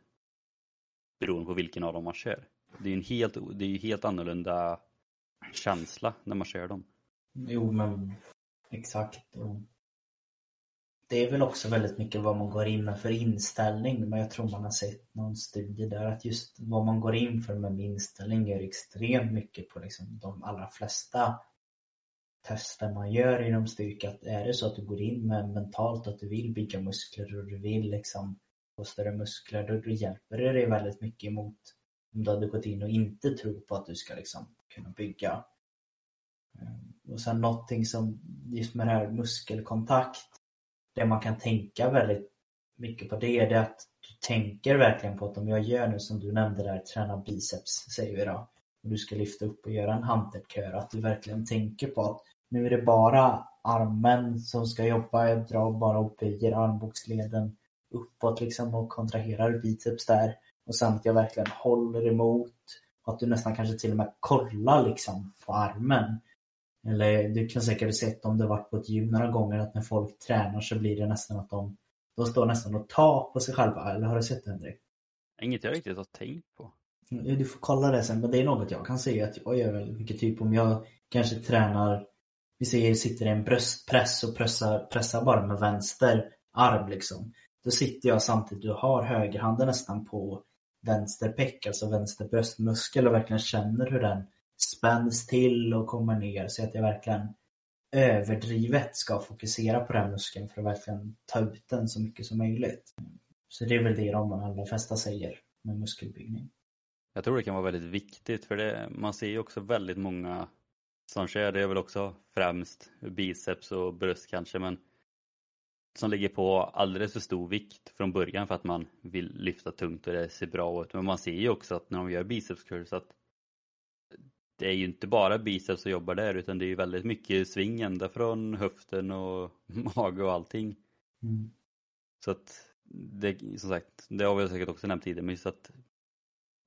beroende på vilken av dem man kör. Det är ju en helt, det är ju helt annorlunda känsla när man kör dem. Jo men exakt. Det är väl också väldigt mycket vad man går in med för inställning. Men jag tror man har sett någon studie där att just vad man går in för med inställning gör extremt mycket på liksom de allra flesta tester man gör inom styrka. Är det så att du går in med mentalt att du vill bygga muskler och du vill liksom och större muskler, då, då hjälper det dig väldigt mycket emot om du hade gått in och inte tror på att du ska liksom kunna bygga. Ehm, och sen någonting som just med det här muskelkontakt, det man kan tänka väldigt mycket på det är att du tänker verkligen på att om jag gör nu som du nämnde där, träna biceps säger vi då, och du ska lyfta upp och göra en hantelkör, att du verkligen tänker på att nu är det bara armen som ska jobba, jag drar bara och böjer armbågsleden uppåt liksom och kontraherar biceps där. Och sen att jag verkligen håller emot. Och att du nästan kanske till och med kollar liksom på armen. Eller du kan säkert ha sett om du varit på ett gym några gånger att när folk tränar så blir det nästan att de, de står nästan och tar på sig själva. Eller har du sett det Henrik? Inget jag riktigt har tänkt på. Du får kolla det sen, men det är något jag kan säga att jag gör väldigt mycket. Typ om jag kanske tränar, vi säger sitter i en bröstpress och pressar, pressar bara med vänster arm liksom. Då sitter jag samtidigt och har högerhanden nästan på vänster peck, alltså vänster bröstmuskel och verkligen känner hur den spänns till och kommer ner så att jag verkligen överdrivet ska fokusera på den muskeln för att verkligen ta ut den så mycket som möjligt. Så det är väl det de allra flesta säger med muskelbyggning. Jag tror det kan vara väldigt viktigt för det, man ser ju också väldigt många som kör, det är väl också främst biceps och bröst kanske men som lägger på alldeles för stor vikt från början för att man vill lyfta tungt och det ser bra ut. Men man ser ju också att när de gör bicepskurser att det är ju inte bara biceps som jobbar där utan det är ju väldigt mycket sving ända från höften och mage och allting. Mm. Så att det, som sagt, det har vi säkert också nämnt tidigare, men just att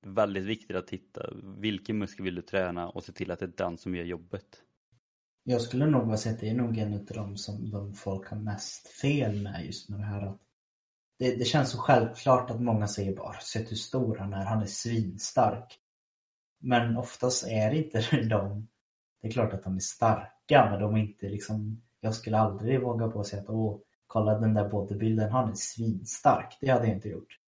väldigt viktigt att titta vilken muskel vill du träna och se till att det är den som gör jobbet. Jag skulle nog säga att det är nog en av de som de folk har mest fel med just med det här att det, det känns så självklart att många säger bara sett hur stor han är, han är svinstark. Men oftast är det inte de, det är klart att de är starka men de är inte liksom, jag skulle aldrig våga på att säga att åh, kolla den där bodybuildern, han är svinstark. Det hade jag inte gjort.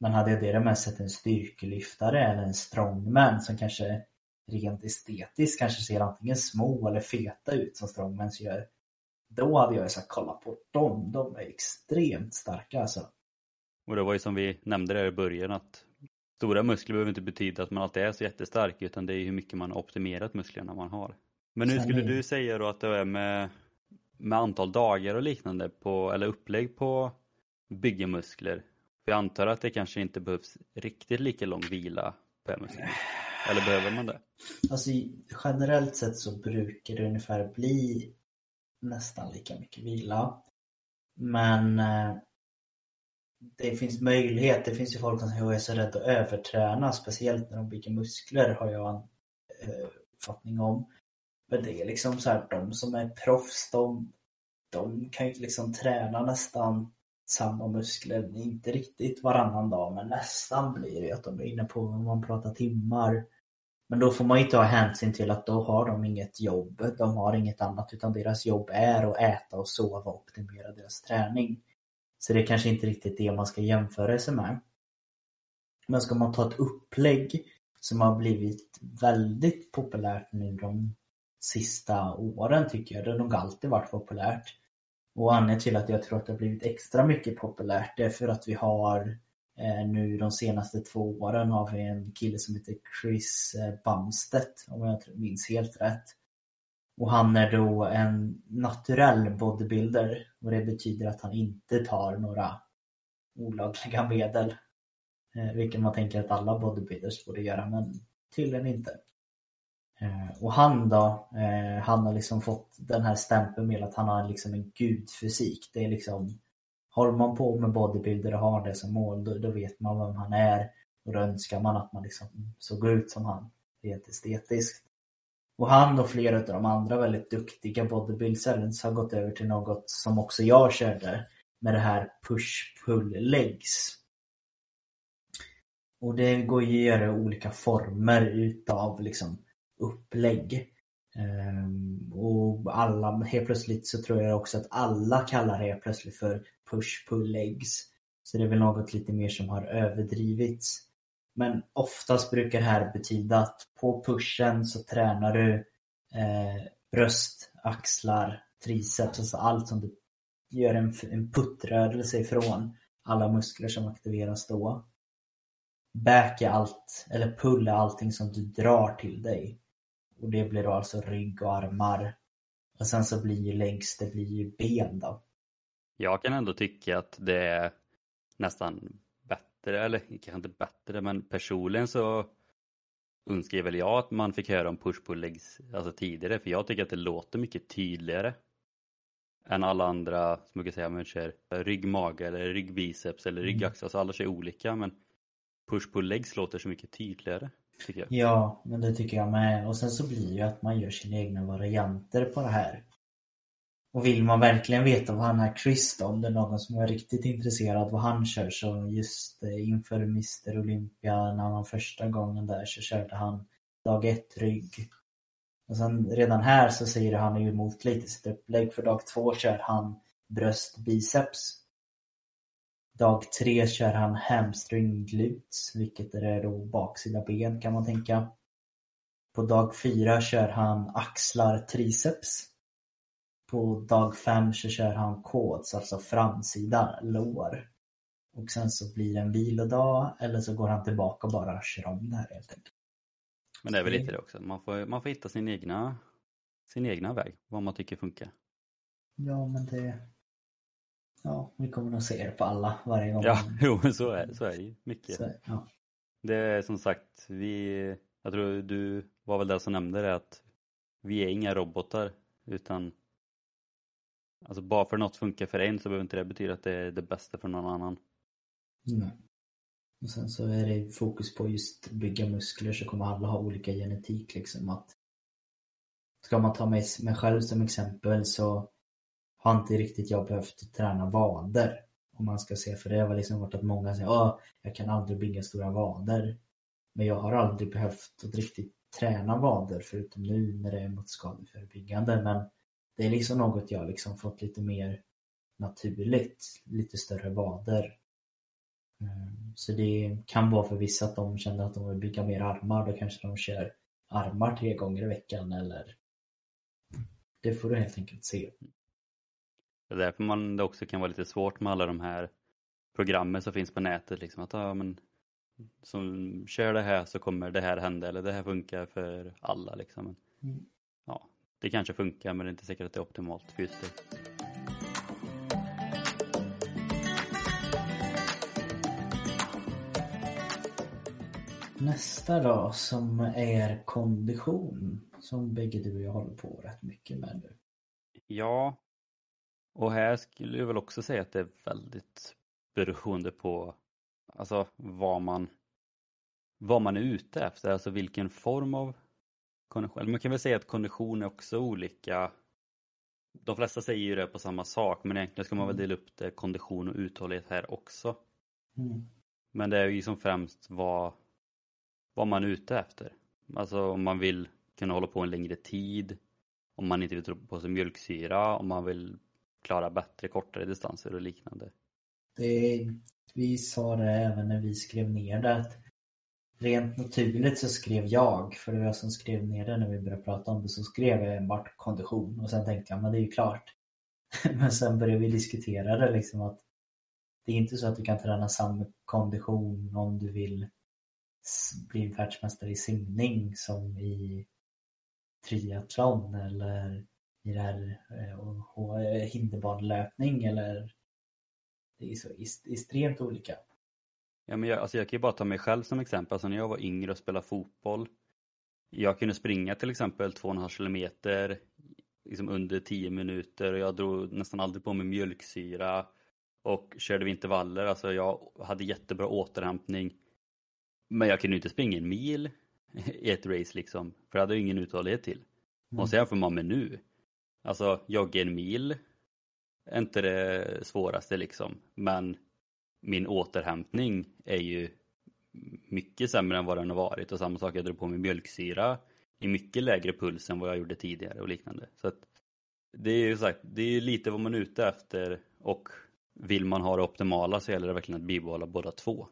Men hade jag det med sett en styrkelyftare eller en strongman som kanske rent estetiskt kanske ser antingen små eller feta ut som strongmans gör. Då hade jag sagt kolla på dem, de är extremt starka alltså. Och det var ju som vi nämnde där i början att stora muskler behöver inte betyda att man alltid är så jättestark utan det är hur mycket man har optimerat musklerna man har. Men hur skulle du säga då att det är med, med antal dagar och liknande på, eller upplägg på bygga muskler? För jag antar att det kanske inte behövs riktigt lika lång vila på muskler. Eller behöver man det? Alltså generellt sett så brukar det ungefär bli nästan lika mycket vila. Men eh, det finns möjlighet. Det finns ju folk som är så rädda att överträna, speciellt när de bygger muskler har jag en eh, uppfattning om. Men det är liksom så här, de som är proffs, de, de kan ju liksom träna nästan samma muskler, inte riktigt varannan dag, men nästan blir det att de är inne på, om man pratar timmar, men då får man ju ta hänsyn till att då har de inget jobb, de har inget annat utan deras jobb är att äta och sova och optimera deras träning. Så det är kanske inte riktigt det man ska jämföra sig med. Men ska man ta ett upplägg som har blivit väldigt populärt nu de sista åren tycker jag, det har nog alltid varit populärt. Och anledningen till att jag tror att det har blivit extra mycket populärt är för att vi har Eh, nu de senaste två åren har vi en kille som heter Chris eh, Bamstedt om jag minns helt rätt. Och han är då en naturell bodybuilder och det betyder att han inte tar några olagliga medel. Eh, vilket man tänker att alla bodybuilders borde göra men tydligen inte. Och han då, han har liksom fått den här stämpeln med att han har liksom en gudfysik. Det är liksom, håller man på med bodybuilder och har det som mål, då, då vet man vem han är. Och då önskar man att man liksom såg ut som han, rent estetiskt. Och han och flera av de andra väldigt duktiga bodybuilders har gått över till något som också jag körde med det här push-pull legs. Och det går ju att göra olika former utav liksom upplägg. Ehm, och alla, helt plötsligt så tror jag också att alla kallar det plötsligt för push-pull legs. Så det är väl något lite mer som har överdrivits. Men oftast brukar det här betyda att på pushen så tränar du eh, bröst, axlar, triceps, alltså allt som du gör en, en puttrörelse ifrån alla muskler som aktiveras då. Back är allt, eller pull är allting som du drar till dig. Och det blir då alltså rygg och armar. Och sen så blir ju längs, det blir ju ben då. Jag kan ändå tycka att det är nästan bättre, eller kanske inte bättre, men personligen så önskar väl jag att man fick höra om push pull legs alltså tidigare, för jag tycker att det låter mycket tydligare än alla andra, som kan säga, man kör ryggmage eller ryggbiceps eller ryggaxel, mm. alltså alla kör olika, men push pull legs låter så mycket tydligare. Tycker jag. Ja, men det tycker jag med. Och sen så blir det ju att man gör sina egna varianter på det här. Och vill man verkligen veta vad han är Chris då, om det är någon som är riktigt intresserad vad han kör så just eh, inför Mr Olympia när han var första gången där så körde han dag ett rygg. Och sen redan här så säger han ju emot lite sitt upplägg för dag två kör han bröst biceps. Dag tre kör han hamstring glutes, vilket är då baksida ben kan man tänka. På dag fyra kör han axlar triceps. På dag fem så kör han quads, alltså framsida lår. Och sen så blir det en vilodag eller så går han tillbaka och bara kör om det här helt enkelt. Men det är väl lite det också, man får, man får hitta sin egna, sin egna väg, vad man tycker funkar. Ja, men det... Ja, vi kommer nog se det på alla varje gång. Ja, jo, så är, så är det ju mycket. Så, ja. Det är som sagt, vi... Jag tror du var väl den som nämnde det att vi är inga robotar utan Alltså bara för något funkar för en så behöver inte det betyda att det är det bästa för någon annan. Nej. Och sen så är det fokus på just bygga muskler så kommer alla ha olika genetik liksom att Ska man ta mig, mig själv som exempel så har inte riktigt jag behövt träna vader. Om man ska se, för det har liksom varit att många säger att jag kan aldrig bygga stora vader. Men jag har aldrig behövt att riktigt träna vader förutom nu när det är mot skadeförebyggande. Men det är liksom något jag liksom fått lite mer naturligt, lite större vader. Mm, så det kan vara för vissa att de känner att de vill bygga mer armar, då kanske de kör armar tre gånger i veckan eller det får du helt enkelt se. Det är därför man det också kan vara lite svårt med alla de här programmen som finns på nätet. Liksom, att ja, men, som kör det här så kommer det här hända eller det här funkar för alla. Liksom. Mm. Ja, det kanske funkar men det är inte säkert att det är optimalt för just det. Nästa då som är kondition som bägge du och jag håller på rätt mycket med nu. Ja, och här skulle jag väl också säga att det är väldigt beroende på alltså vad man vad man är ute efter, alltså vilken form av kondition. Man kan väl säga att kondition är också olika. De flesta säger ju det på samma sak men egentligen ska man väl mm. dela upp det kondition och uthållighet här också. Mm. Men det är ju som främst vad, vad man är ute efter. Alltså om man vill kunna hålla på en längre tid, om man inte vill dra på sig mjölksyra, om man vill klara bättre kortare distanser och liknande. Det, vi sa det även när vi skrev ner det att rent naturligt så skrev jag, för det var jag som skrev ner det när vi började prata om det, så skrev jag enbart kondition och sen tänkte jag men det är ju klart. men sen började vi diskutera det liksom att det är inte så att du kan träna samma kondition om du vill bli världsmästare i simning som i triathlon eller i det här och, hinderbanelöpning eller det är så extremt olika. Ja, men jag, alltså jag kan ju bara ta mig själv som exempel. Alltså när jag var yngre och spelade fotboll. Jag kunde springa till exempel 2,5 kilometer liksom under 10 minuter och jag drog nästan aldrig på mig mjölksyra och körde vid intervaller. Alltså jag hade jättebra återhämtning. Men jag kunde inte springa en mil i ett race liksom. För det hade jag ingen uthållighet till. Mm. Och så jämför man med nu. Alltså jogga en mil är inte det svåraste liksom. Men min återhämtning är ju mycket sämre än vad den har varit och samma sak, jag drog på mig mjölksyra i mycket lägre puls än vad jag gjorde tidigare och liknande. Så att det är ju sagt, det är lite vad man är ute efter och vill man ha det optimala så gäller det verkligen att bibehålla båda två.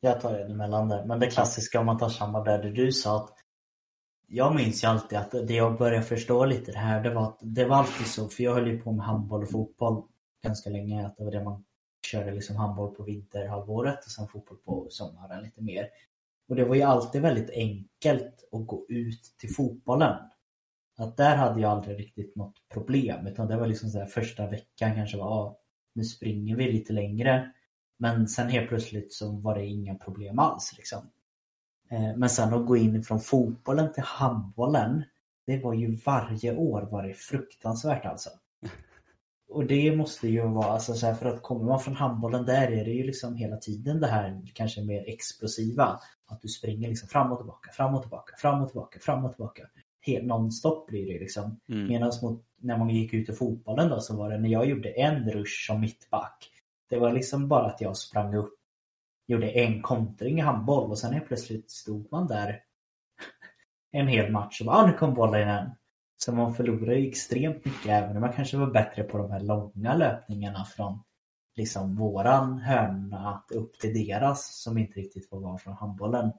Jag tar det emellan där, men det klassiska om man tar samma där det du sa att jag minns ju alltid att det jag började förstå lite det här, det var att det var alltid så, för jag höll ju på med handboll och fotboll ganska länge, att det var det man körde liksom handboll på vinterhalvåret och sen fotboll på sommaren lite mer. Och det var ju alltid väldigt enkelt att gå ut till fotbollen. Att där hade jag aldrig riktigt något problem utan det var liksom så här, första veckan kanske var ah, nu springer vi lite längre. Men sen helt plötsligt så var det inga problem alls. Liksom. Eh, men sen att gå in från fotbollen till handbollen det var ju varje år var det fruktansvärt alltså. Och det måste ju vara, alltså så här, för att kommer man från handbollen där är det ju liksom hela tiden det här kanske mer explosiva. Att du springer liksom fram och tillbaka, fram och tillbaka, fram och tillbaka, fram och tillbaka. Helt nonstop blir det liksom. Mm. Medan när man gick ut i fotbollen då så var det när jag gjorde en rush som mittback. Det var liksom bara att jag sprang upp, gjorde en kontring i handboll och sen helt plötsligt stod man där en hel match och bara, ah, nu kom bollen igen. Så man förlorar ju extremt mycket även om man kanske var bättre på de här långa löpningarna från liksom våran hörna upp till deras som inte riktigt får vara från handbollen.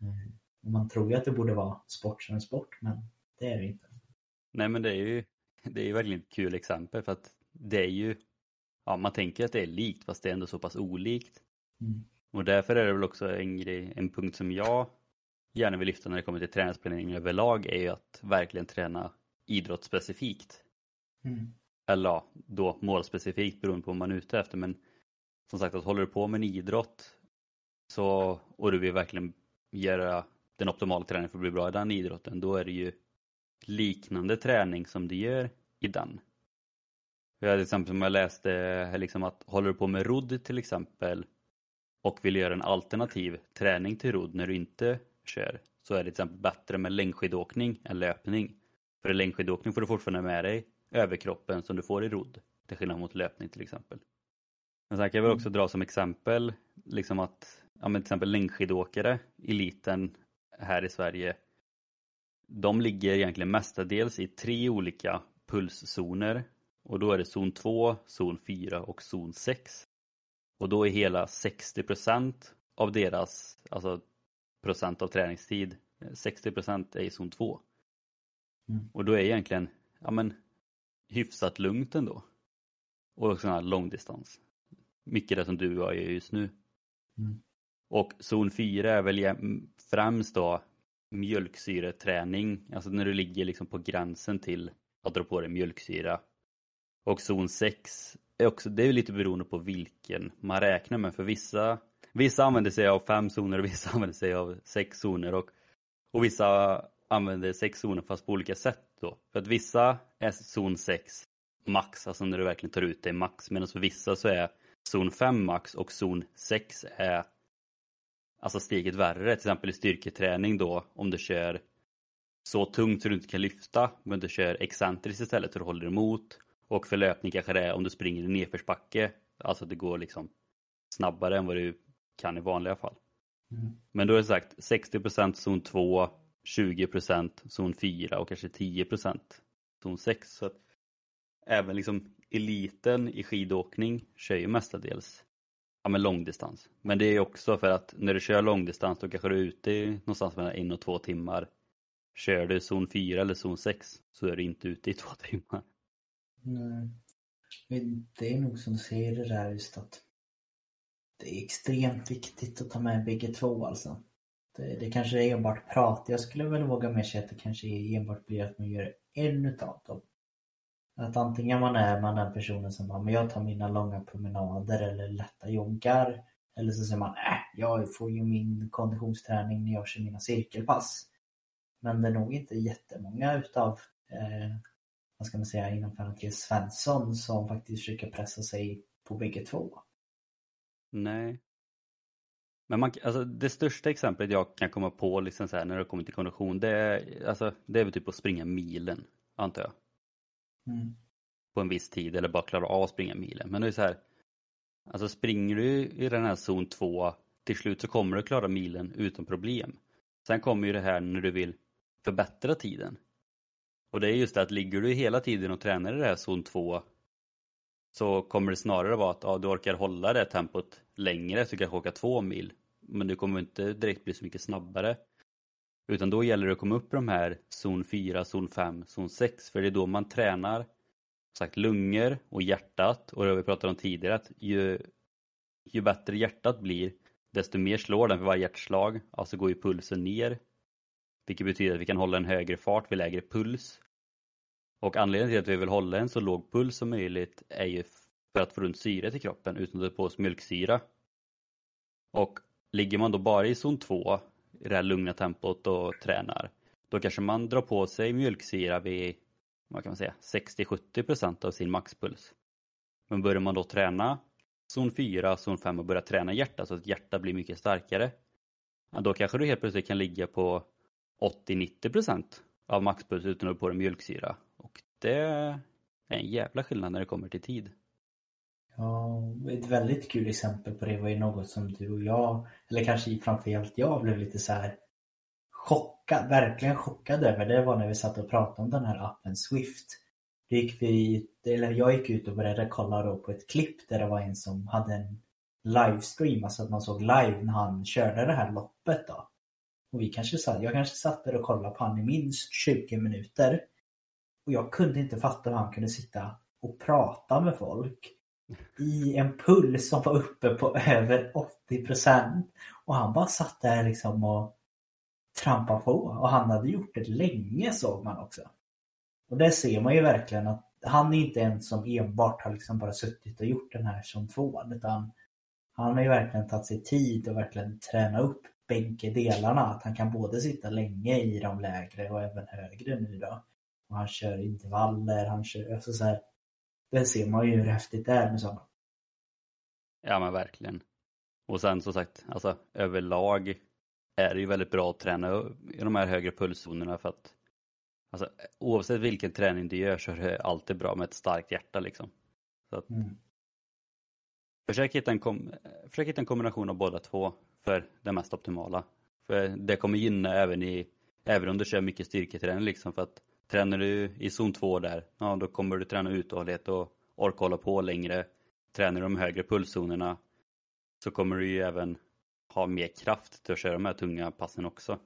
Mm. Man tror ju att det borde vara sport som en sport men det är det inte. Nej men det är ju det är ju verkligen ett kul exempel för att det är ju ja man tänker att det är likt fast det är ändå så pass olikt. Mm. Och därför är det väl också en grej, en punkt som jag gärna vill lyfta när det kommer till träningsplanering överlag är ju att verkligen träna idrottsspecifikt. Mm. Eller ja, då målspecifikt beroende på vad man är ute efter men som sagt att håller du på med en idrott så, och du vill verkligen göra den optimala träningen för att bli bra i den idrotten då är det ju liknande träning som du gör i den. Jag till exempel som jag läste liksom att håller du på med rodd till exempel och vill göra en alternativ träning till rodd när du inte kör så är det till exempel bättre med längdskidåkning än löpning. För i längdskidåkning får du fortfarande med dig överkroppen som du får i rodd till skillnad mot löpning till exempel. Men sen kan jag väl också dra som exempel liksom att ja, men till exempel längdskidåkare, eliten här i Sverige de ligger egentligen mestadels i tre olika pulszoner och då är det zon 2, zon 4 och zon 6. Och då är hela 60% av deras alltså procent av träningstid. 60 procent är i zon 2. Mm. Och då är egentligen ja, men, hyfsat lugnt ändå. Och sån här långdistans. Mycket det som du och jag gör just nu. Mm. Och zon 4 är väl främst då mjölksyreträning, alltså när du ligger liksom på gränsen till att dra på dig mjölksyra. Och zon 6 är också, det är lite beroende på vilken man räknar med för vissa Vissa använder sig av fem zoner och vissa använder sig av sex zoner och, och vissa använder sex zoner fast på olika sätt då. För att vissa är zon 6 max, alltså när du verkligen tar ut det max, medan för vissa så är zon 5 max och zon 6 är alltså steget värre. Till exempel i styrketräning då om du kör så tungt så du inte kan lyfta men du kör excentriskt istället så du håller emot. Och för löpning kanske det är om du springer i nedförsbacke, alltså att det går liksom snabbare än vad du kan i vanliga fall. Mm. Men då är det sagt 60% zon 2, 20% zon 4 och kanske 10% zon 6. Så att även liksom eliten i skidåkning kör ju mestadels ja, men långdistans. Men det är också för att när du kör långdistans då kanske du är ute någonstans mellan en och två timmar. Kör du zon 4 eller zon 6 så är du inte ute i två timmar. Nej. Det är nog som du säger det där just att det är extremt viktigt att ta med bägge två alltså. det, det kanske är enbart prat. Jag skulle väl våga med sig att det kanske enbart blir att man gör en utav dem. Att antingen man är man den personen som bara, men jag tar mina långa promenader eller lätta joggar. Eller så säger man, äh, jag får ju min konditionsträning när jag kör mina cirkelpass. Men det är nog inte jättemånga utav, eh, vad ska man säga, inom parentes Svensson som faktiskt försöker pressa sig på bägge två. Nej. Men man, alltså det största exemplet jag kan komma på liksom så här, när det kommer till kondition, det är, alltså, det är väl typ att springa milen, antar jag. Mm. På en viss tid eller bara klara av att springa milen. Men det är så här, alltså springer du i den här zon 2, till slut så kommer du klara milen utan problem. Sen kommer ju det här när du vill förbättra tiden. Och det är just det att ligger du hela tiden och tränar i det här zon 2 så kommer det snarare vara att ja, du orkar hålla det tempot längre så du kanske åka två mil. Men du kommer inte direkt bli så mycket snabbare. Utan då gäller det att komma upp i de här zon 4, zon 5, zon 6 för det är då man tränar sagt lungor och hjärtat och det har vi pratat om tidigare att ju, ju bättre hjärtat blir desto mer slår den för varje hjärtslag, alltså går ju pulsen ner. Vilket betyder att vi kan hålla en högre fart vid lägre puls. Och anledningen till att vi vill hålla en så låg puls som möjligt är ju för att få runt syret i kroppen utan att ta på oss mjölksyra. Och ligger man då bara i zon 2 i det här lugna tempot och tränar då kanske man drar på sig mjölksyra vid vad kan man säga, 60-70% av sin maxpuls. Men börjar man då träna zon 4, zon 5 och börjar träna hjärtat så att hjärtat blir mycket starkare ja, då kanske du helt plötsligt kan ligga på 80-90% av maxpuls utan att på dig mjölksyra och det är en jävla skillnad när det kommer till tid. Ja, ett väldigt kul exempel på det var ju något som du och jag, eller kanske framförallt jag, blev lite så här chockad, verkligen chockad över. Det var när vi satt och pratade om den här appen Swift. Då gick vi, eller jag gick ut och började kolla då på ett klipp där det var en som hade en livestream, alltså att man såg live när han körde det här loppet då. Och vi kanske satt, jag kanske satt där och kollade på han i minst 20 minuter. Och jag kunde inte fatta hur han kunde sitta och prata med folk i en puls som var uppe på över 80% Och han bara satt där liksom och trampade på. Och han hade gjort det länge såg man också. Och där ser man ju verkligen att han är inte en som enbart har liksom bara suttit och gjort den här som tvåan. Utan han har ju verkligen tagit sig tid och verkligen träna upp bägge delarna. Att han kan både sitta länge i de lägre och även högre nu då. Och han kör intervaller, han kör, alltså så här, där ser man ju hur häftigt det är med sådana. Ja men verkligen. Och sen som sagt, alltså överlag är det ju väldigt bra att träna i de här högre pulszonerna för att alltså, oavsett vilken träning du gör så är det alltid bra med ett starkt hjärta liksom. Så att, mm. försök, hitta en kom, försök hitta en kombination av båda två för det mest optimala. För det kommer gynna även i, även om du kör mycket styrketräning liksom för att tränar du i zon 2 där, ja då kommer du träna uthållighet och orka hålla på längre. Tränar du de högre pulszonerna så kommer du ju även ha mer kraft till att köra de här tunga passen också.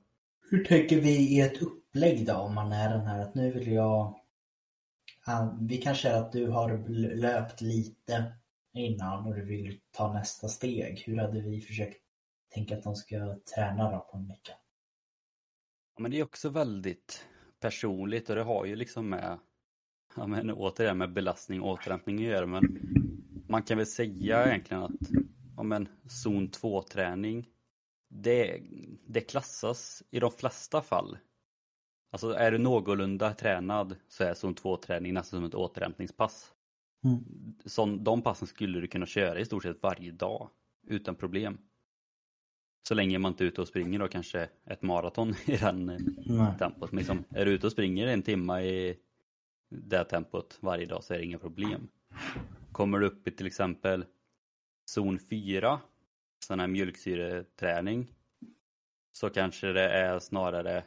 Hur tänker vi i ett upplägg då om man är den här att nu vill jag vi kanske är att du har löpt lite innan och du vill ta nästa steg. Hur hade vi försökt tänka att de ska träna då på en vecka? Ja, men det är också väldigt personligt och det har ju liksom med ja, men återigen med belastning och återhämtning att göra men man kan väl säga egentligen att ja, men zon 2 träning det, det klassas i de flesta fall Alltså är du någorlunda tränad så är zon 2 träning nästan som ett återhämtningspass. Mm. Så, de passen skulle du kunna köra i stort sett varje dag utan problem. Så länge man inte är ute och springer då kanske ett maraton i den Nej. tempot. Men liksom, är du ute och springer en timme i det tempot varje dag så är det inga problem. Kommer du upp i till exempel zon 4, sån här mjölksyreträning, så kanske det är snarare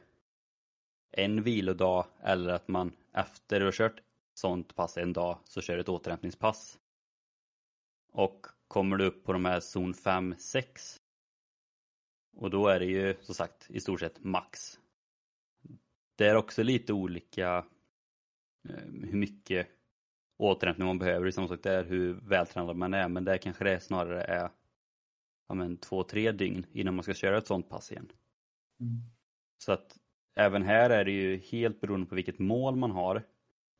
en vilodag eller att man efter du har kört sånt pass en dag så kör ett återhämtningspass. Och kommer du upp på de här zon 5, 6 och då är det ju som sagt i stort sett max. Det är också lite olika eh, hur mycket återhämtning man behöver. Som sagt, det är hur vältränad man är men där kanske det snarare är ja, men, två, tre dygn innan man ska köra ett sånt pass igen. Mm. Så att även här är det ju helt beroende på vilket mål man har.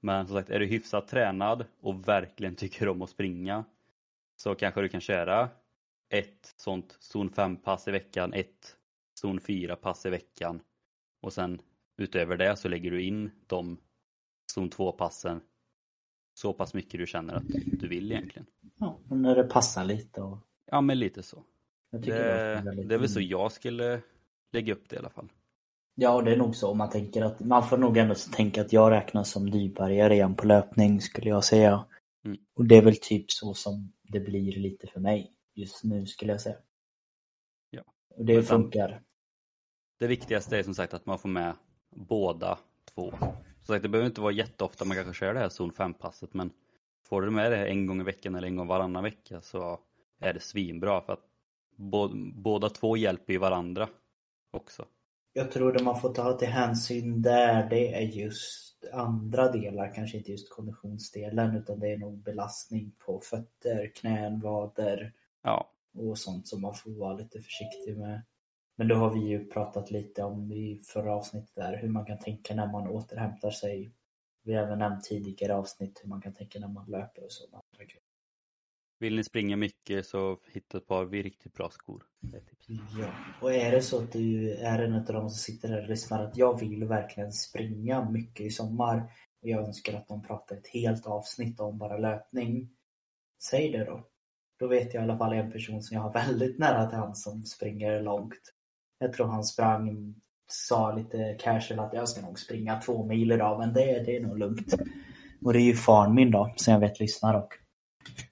Men som sagt, är du hyfsat tränad och verkligen tycker om att springa så kanske du kan köra ett sånt zon 5 pass i veckan, ett zon 4 pass i veckan och sen utöver det så lägger du in de zon 2 passen så pass mycket du känner att du vill egentligen. Ja, när det passar lite och... Ja, men lite så. Jag Det, tycker det, det är väl så jag skulle lägga upp det i alla fall. Ja, det är nog så man tänker att man får nog ändå tänka att jag räknas som nybörjare igen på löpning skulle jag säga. Mm. Och det är väl typ så som det blir lite för mig just nu skulle jag säga. Ja. Och det funkar. Det viktigaste är som sagt att man får med båda två. Som sagt, det behöver inte vara jätteofta man kanske kör det här zon 5-passet men får du med det en gång i veckan eller en gång varannan vecka så är det svinbra för att bå- båda två hjälper ju varandra också. Jag tror det man får ta till hänsyn där det är just andra delar, kanske inte just konditionsdelen utan det är nog belastning på fötter, knän, vader Ja, och sånt som man får vara lite försiktig med. Men då har vi ju pratat lite om i förra avsnittet där hur man kan tänka när man återhämtar sig. Vi har även nämnt tidigare avsnitt hur man kan tänka när man löper och så. vill ni springa mycket så hitta ett par riktigt bra skor. Ja, och är det så att du är en av de som sitter här och lyssnar att jag vill verkligen springa mycket i sommar och jag önskar att de pratar ett helt avsnitt om bara löpning. Säg det då. Då vet jag i alla fall en person som jag har väldigt nära till han som springer långt. Jag tror han sprang, sa lite casual att jag ska nog springa två mil idag men det, det är nog lugnt. Och det är ju far min då, som jag vet lyssnar och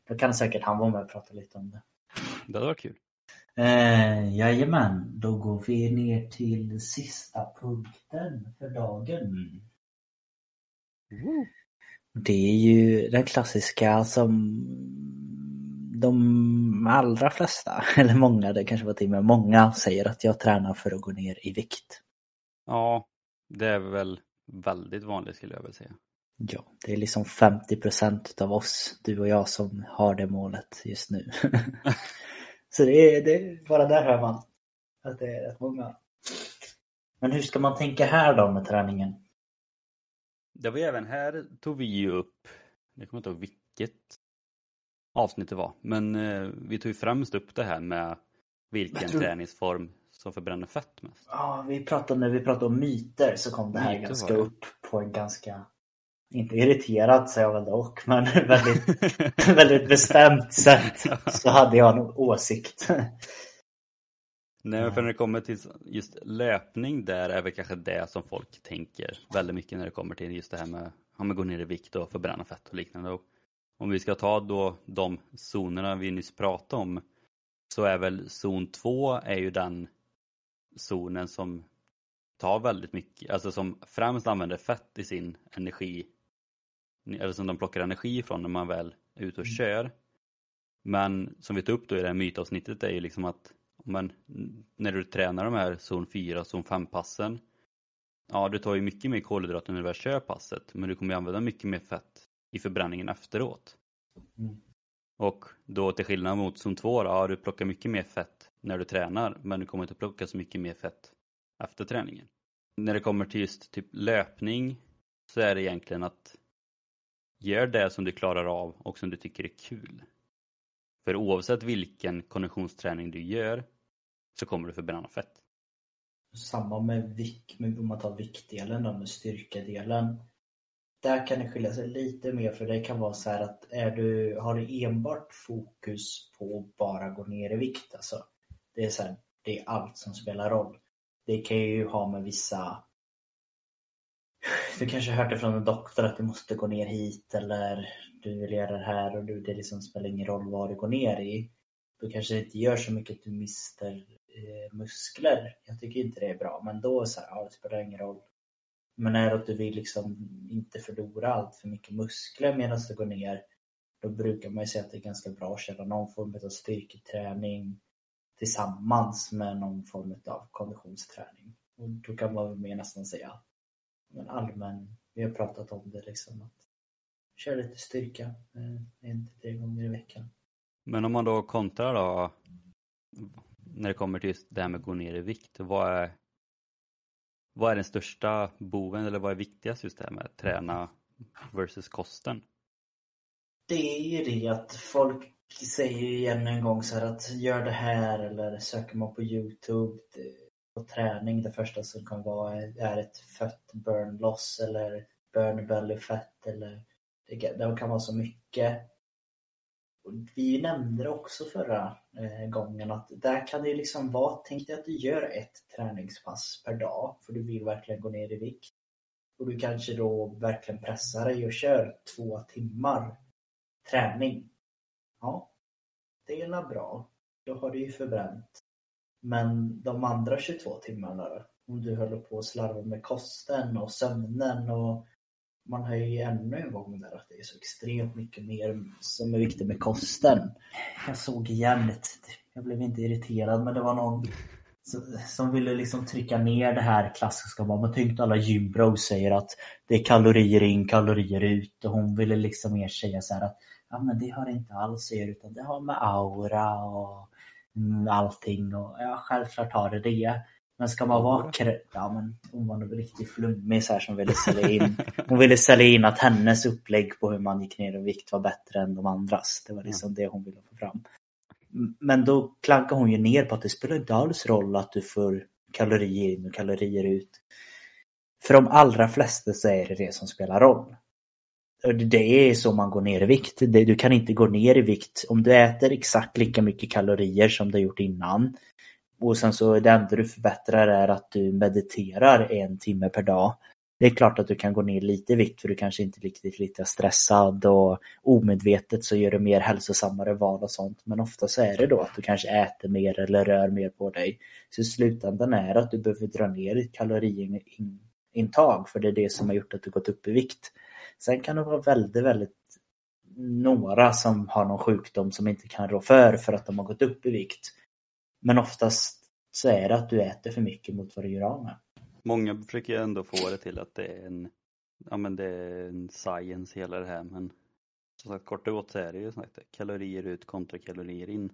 då kan säkert han vara med och prata lite om det. Det hade varit kul. Eh, jajamän, då går vi ner till sista punkten för dagen. Det är ju den klassiska som de allra flesta, eller många, det kanske var till och med många, säger att jag tränar för att gå ner i vikt. Ja, det är väl väldigt vanligt skulle jag väl säga. Ja, det är liksom 50% av oss, du och jag, som har det målet just nu. Så det är, det är bara där hör man att det är rätt många. Men hur ska man tänka här då med träningen? Det var även här tog vi ju upp, jag kommer inte ihåg vilket avsnitt det var, men eh, vi tog ju främst upp det här med vilken tror- träningsform som förbränner fett mest. Ja, vi pratade, när vi pratade om myter så kom det här Myter ganska det. upp på en ganska, inte irriterat säger jag väl dock, men väldigt, väldigt bestämt sätt så hade jag en åsikt. Nej, för när det kommer till just löpning där är väl kanske det som folk tänker väldigt mycket när det kommer till just det här med ja, men gå ner i vikt och förbränna fett och liknande. Och om vi ska ta då de zonerna vi nyss pratade om så är väl zon 2 är ju den zonen som tar väldigt mycket, alltså som främst använder fett i sin energi, eller som de plockar energi ifrån när man väl är ute och kör. Men som vi tog upp då i det här mytavsnittet är ju liksom att men när du tränar de här zon 4 och zon 5 passen Ja, du tar ju mycket mer kolhydrater när du väl kör passet men du kommer ju använda mycket mer fett i förbränningen efteråt. Mm. Och då till skillnad mot zon 2 då, ja, du plockar mycket mer fett när du tränar men du kommer inte plocka så mycket mer fett efter träningen. När det kommer till just typ löpning så är det egentligen att gör det som du klarar av och som du tycker är kul. För oavsett vilken konditionsträning du gör så kommer du förbränna fett. Samma med vikt, med om man tar viktdelen då med styrkedelen. Där kan det skilja sig lite mer för det kan vara så här att är du, har du enbart fokus på att bara gå ner i vikt alltså. Det är så här, det är allt som spelar roll. Det kan ju ha med vissa du kanske har hört det från en doktor att du måste gå ner hit eller du vill göra det här och du, det liksom spelar ingen roll vad du går ner i. Då kanske det inte gör så mycket att du mister eh, muskler. Jag tycker inte det är bra, men då så här, ja, det spelar ingen roll. Men är det att du vill liksom inte förlora allt för mycket muskler medan du går ner, då brukar man ju säga att det är ganska bra att köra någon form av styrketräning tillsammans med någon form av konditionsträning. Och då kan man väl mer nästan säga men allmän, vi har pratat om det liksom att köra lite styrka eh, en till tre gånger i veckan. Men om man då kontrar då när det kommer till just det här med att gå ner i vikt, vad är vad är den största boven eller vad är viktigast just det här med att träna versus kosten? Det är ju det att folk säger ju än en gång så här att gör det här eller söker man på Youtube på träning, det första som kan vara är ett fett burn loss eller burn belly fat eller det kan vara så mycket. Vi nämnde det också förra eh, gången att där kan det liksom vara, tänk dig att du gör ett träningspass per dag för du vill verkligen gå ner i vikt. Och du kanske då verkligen pressar dig och kör två timmar träning. Ja, det är bra. Då har du ju förbränt. Men de andra 22 timmarna då? Om du håller på att slarva med kosten och sömnen och man har ju ännu en gång där att det är så extremt mycket mer som är viktigt med kosten. Jag såg igen ett, jag blev inte irriterad men det var någon som ville liksom trycka ner det här klassiska. Man tänkte alla gymbros säger att det är kalorier in, kalorier ut och hon ville liksom mer säga så här att ja men det har inte alls att göra utan det har med aura och mm, allting och ja självklart har det det. Men ska man vara ja men hon var nog riktigt flummig så här som ville sälja in. Hon ville sälja in att hennes upplägg på hur man gick ner i vikt var bättre än de andras. Det var liksom mm. det hon ville få fram. Men då klankar hon ju ner på att det spelar inte alls roll att du får kalorier in och kalorier ut. För de allra flesta så är det det som spelar roll. Det är så man går ner i vikt. Du kan inte gå ner i vikt om du äter exakt lika mycket kalorier som du gjort innan. Och sen så det enda du förbättrar är att du mediterar en timme per dag. Det är klart att du kan gå ner lite i vikt för du kanske inte är riktigt lite stressad och omedvetet så gör du mer hälsosammare val och sånt. Men ofta så är det då att du kanske äter mer eller rör mer på dig. Så i slutändan är det att du behöver dra ner ditt kaloriintag för det är det som har gjort att du gått upp i vikt. Sen kan det vara väldigt, väldigt några som har någon sjukdom som inte kan rå för för att de har gått upp i vikt. Men oftast så är det att du äter för mycket mot vad du gör av med. Många försöker ändå få det till att det är en, ja men det är en science hela det här men som sagt kort och gott så är det ju sagt, kalorier ut kontra kalorier in.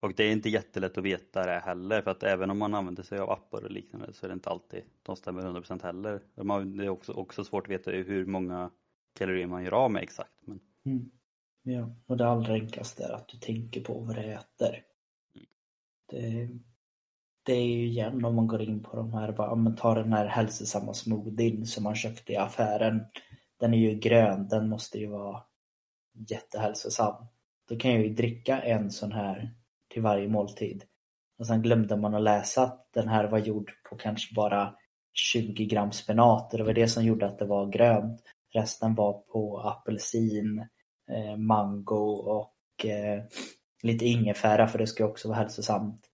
Och det är inte jättelätt att veta det heller för att även om man använder sig av appar och liknande så är det inte alltid de stämmer 100% heller. Det är också, också svårt att veta hur många kalorier man gör av med exakt. Men... Mm. Ja, och det allra enklaste är att du tänker på vad du äter. Det, det är ju igen om man går in på de här, bara, man tar den här hälsosamma smoothien som man köpte i affären. Den är ju grön, den måste ju vara jättehälsosam. Då kan jag ju dricka en sån här till varje måltid. Och sen glömde man att läsa att den här var gjord på kanske bara 20 gram spenat och det var det som gjorde att det var grönt. Resten var på apelsin, eh, mango och eh, lite ingefära för det ska också vara hälsosamt.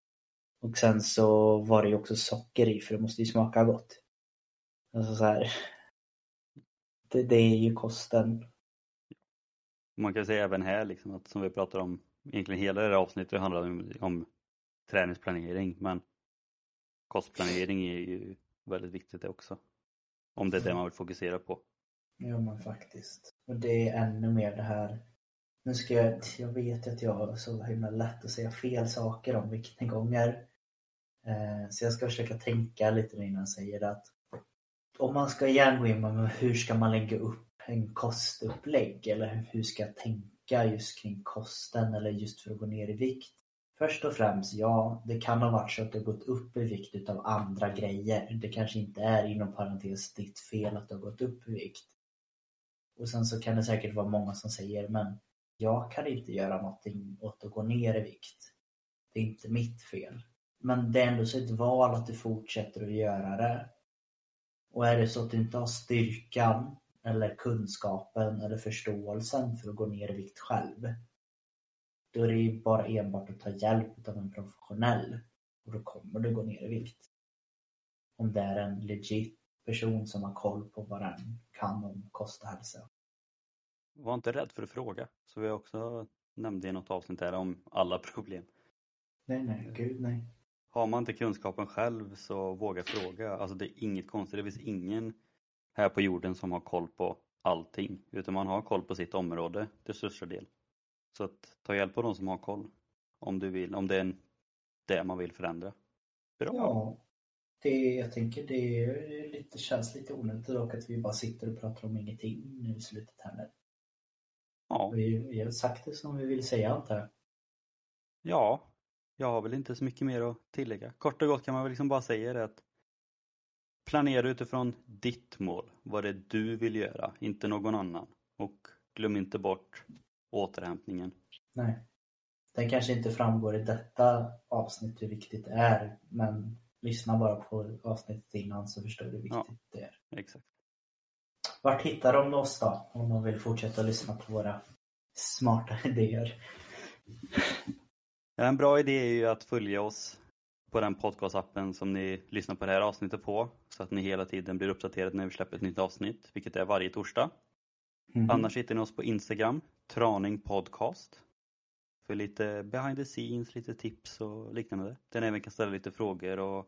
Och sen så var det ju också socker i för det måste ju smaka gott. Alltså så här, det, det är ju kosten. Man kan säga även här liksom att som vi pratar om egentligen hela det här avsnittet handlar om, om träningsplanering men kostplanering är ju väldigt viktigt det också. Om det är det man vill fokusera på. Ja men faktiskt. Och det är ännu mer det här nu ska jag, jag vet att jag har så himla lätt att säga fel saker om viktnedgångar. Eh, så jag ska försöka tänka lite innan jag säger det att om man ska igen gå in hur ska man lägga upp en kostupplägg eller hur ska jag tänka just kring kosten eller just för att gå ner i vikt. Först och främst, ja, det kan ha varit så att du har gått upp i vikt utav andra grejer. Det kanske inte är inom parentes ditt fel att du har gått upp i vikt. Och sen så kan det säkert vara många som säger, men jag kan inte göra någonting åt att gå ner i vikt. Det är inte mitt fel. Men det är ändå så ett val att du fortsätter att göra det. Och är det så att du inte har styrkan eller kunskapen eller förståelsen för att gå ner i vikt själv. Då är det ju bara enbart att ta hjälp av en professionell och då kommer du gå ner i vikt. Om det är en legit person som har koll på vad den kan om kost och hälsa. Var inte rädd för att fråga. Så vi också nämnde i något avsnitt här om alla problem. Nej, nej, gud nej. Har man inte kunskapen själv så våga fråga. Alltså det är inget konstigt. Det finns ingen här på jorden som har koll på allting. Utan man har koll på sitt område till största del. Så att ta hjälp av de som har koll. Om du vill, om det är det man vill förändra. Bra. Ja. Det, jag tänker det är lite, känns lite onödigt dock att vi bara sitter och pratar om ingenting nu i slutet här nu. Ja. Vi, vi har sagt det som vi vill säga antar. Ja, jag har väl inte så mycket mer att tillägga. Kort och gott kan man väl liksom bara säga det att planera utifrån ditt mål, vad det är du vill göra, inte någon annan. Och glöm inte bort återhämtningen. Nej. Den kanske inte framgår i detta avsnitt hur viktigt det är, men lyssna bara på avsnittet innan så förstår du hur viktigt ja, det är. Exakt. Vart hittar de oss då, om de vill fortsätta lyssna på våra smarta idéer? En bra idé är ju att följa oss på den podcastappen som ni lyssnar på det här avsnittet på så att ni hela tiden blir uppdaterade när vi släpper ett nytt avsnitt, vilket är varje torsdag. Mm. Annars hittar ni oss på Instagram, Traning Podcast. För lite behind the scenes, lite tips och liknande. Där ni även kan ställa lite frågor och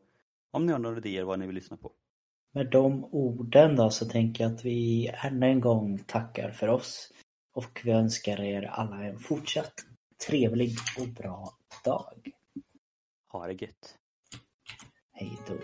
om ni har några idéer vad ni vill lyssna på. Med de orden då så tänker jag att vi ännu en gång tackar för oss och vi önskar er alla en fortsatt trevlig och bra dag. Ha det gött. Hej då.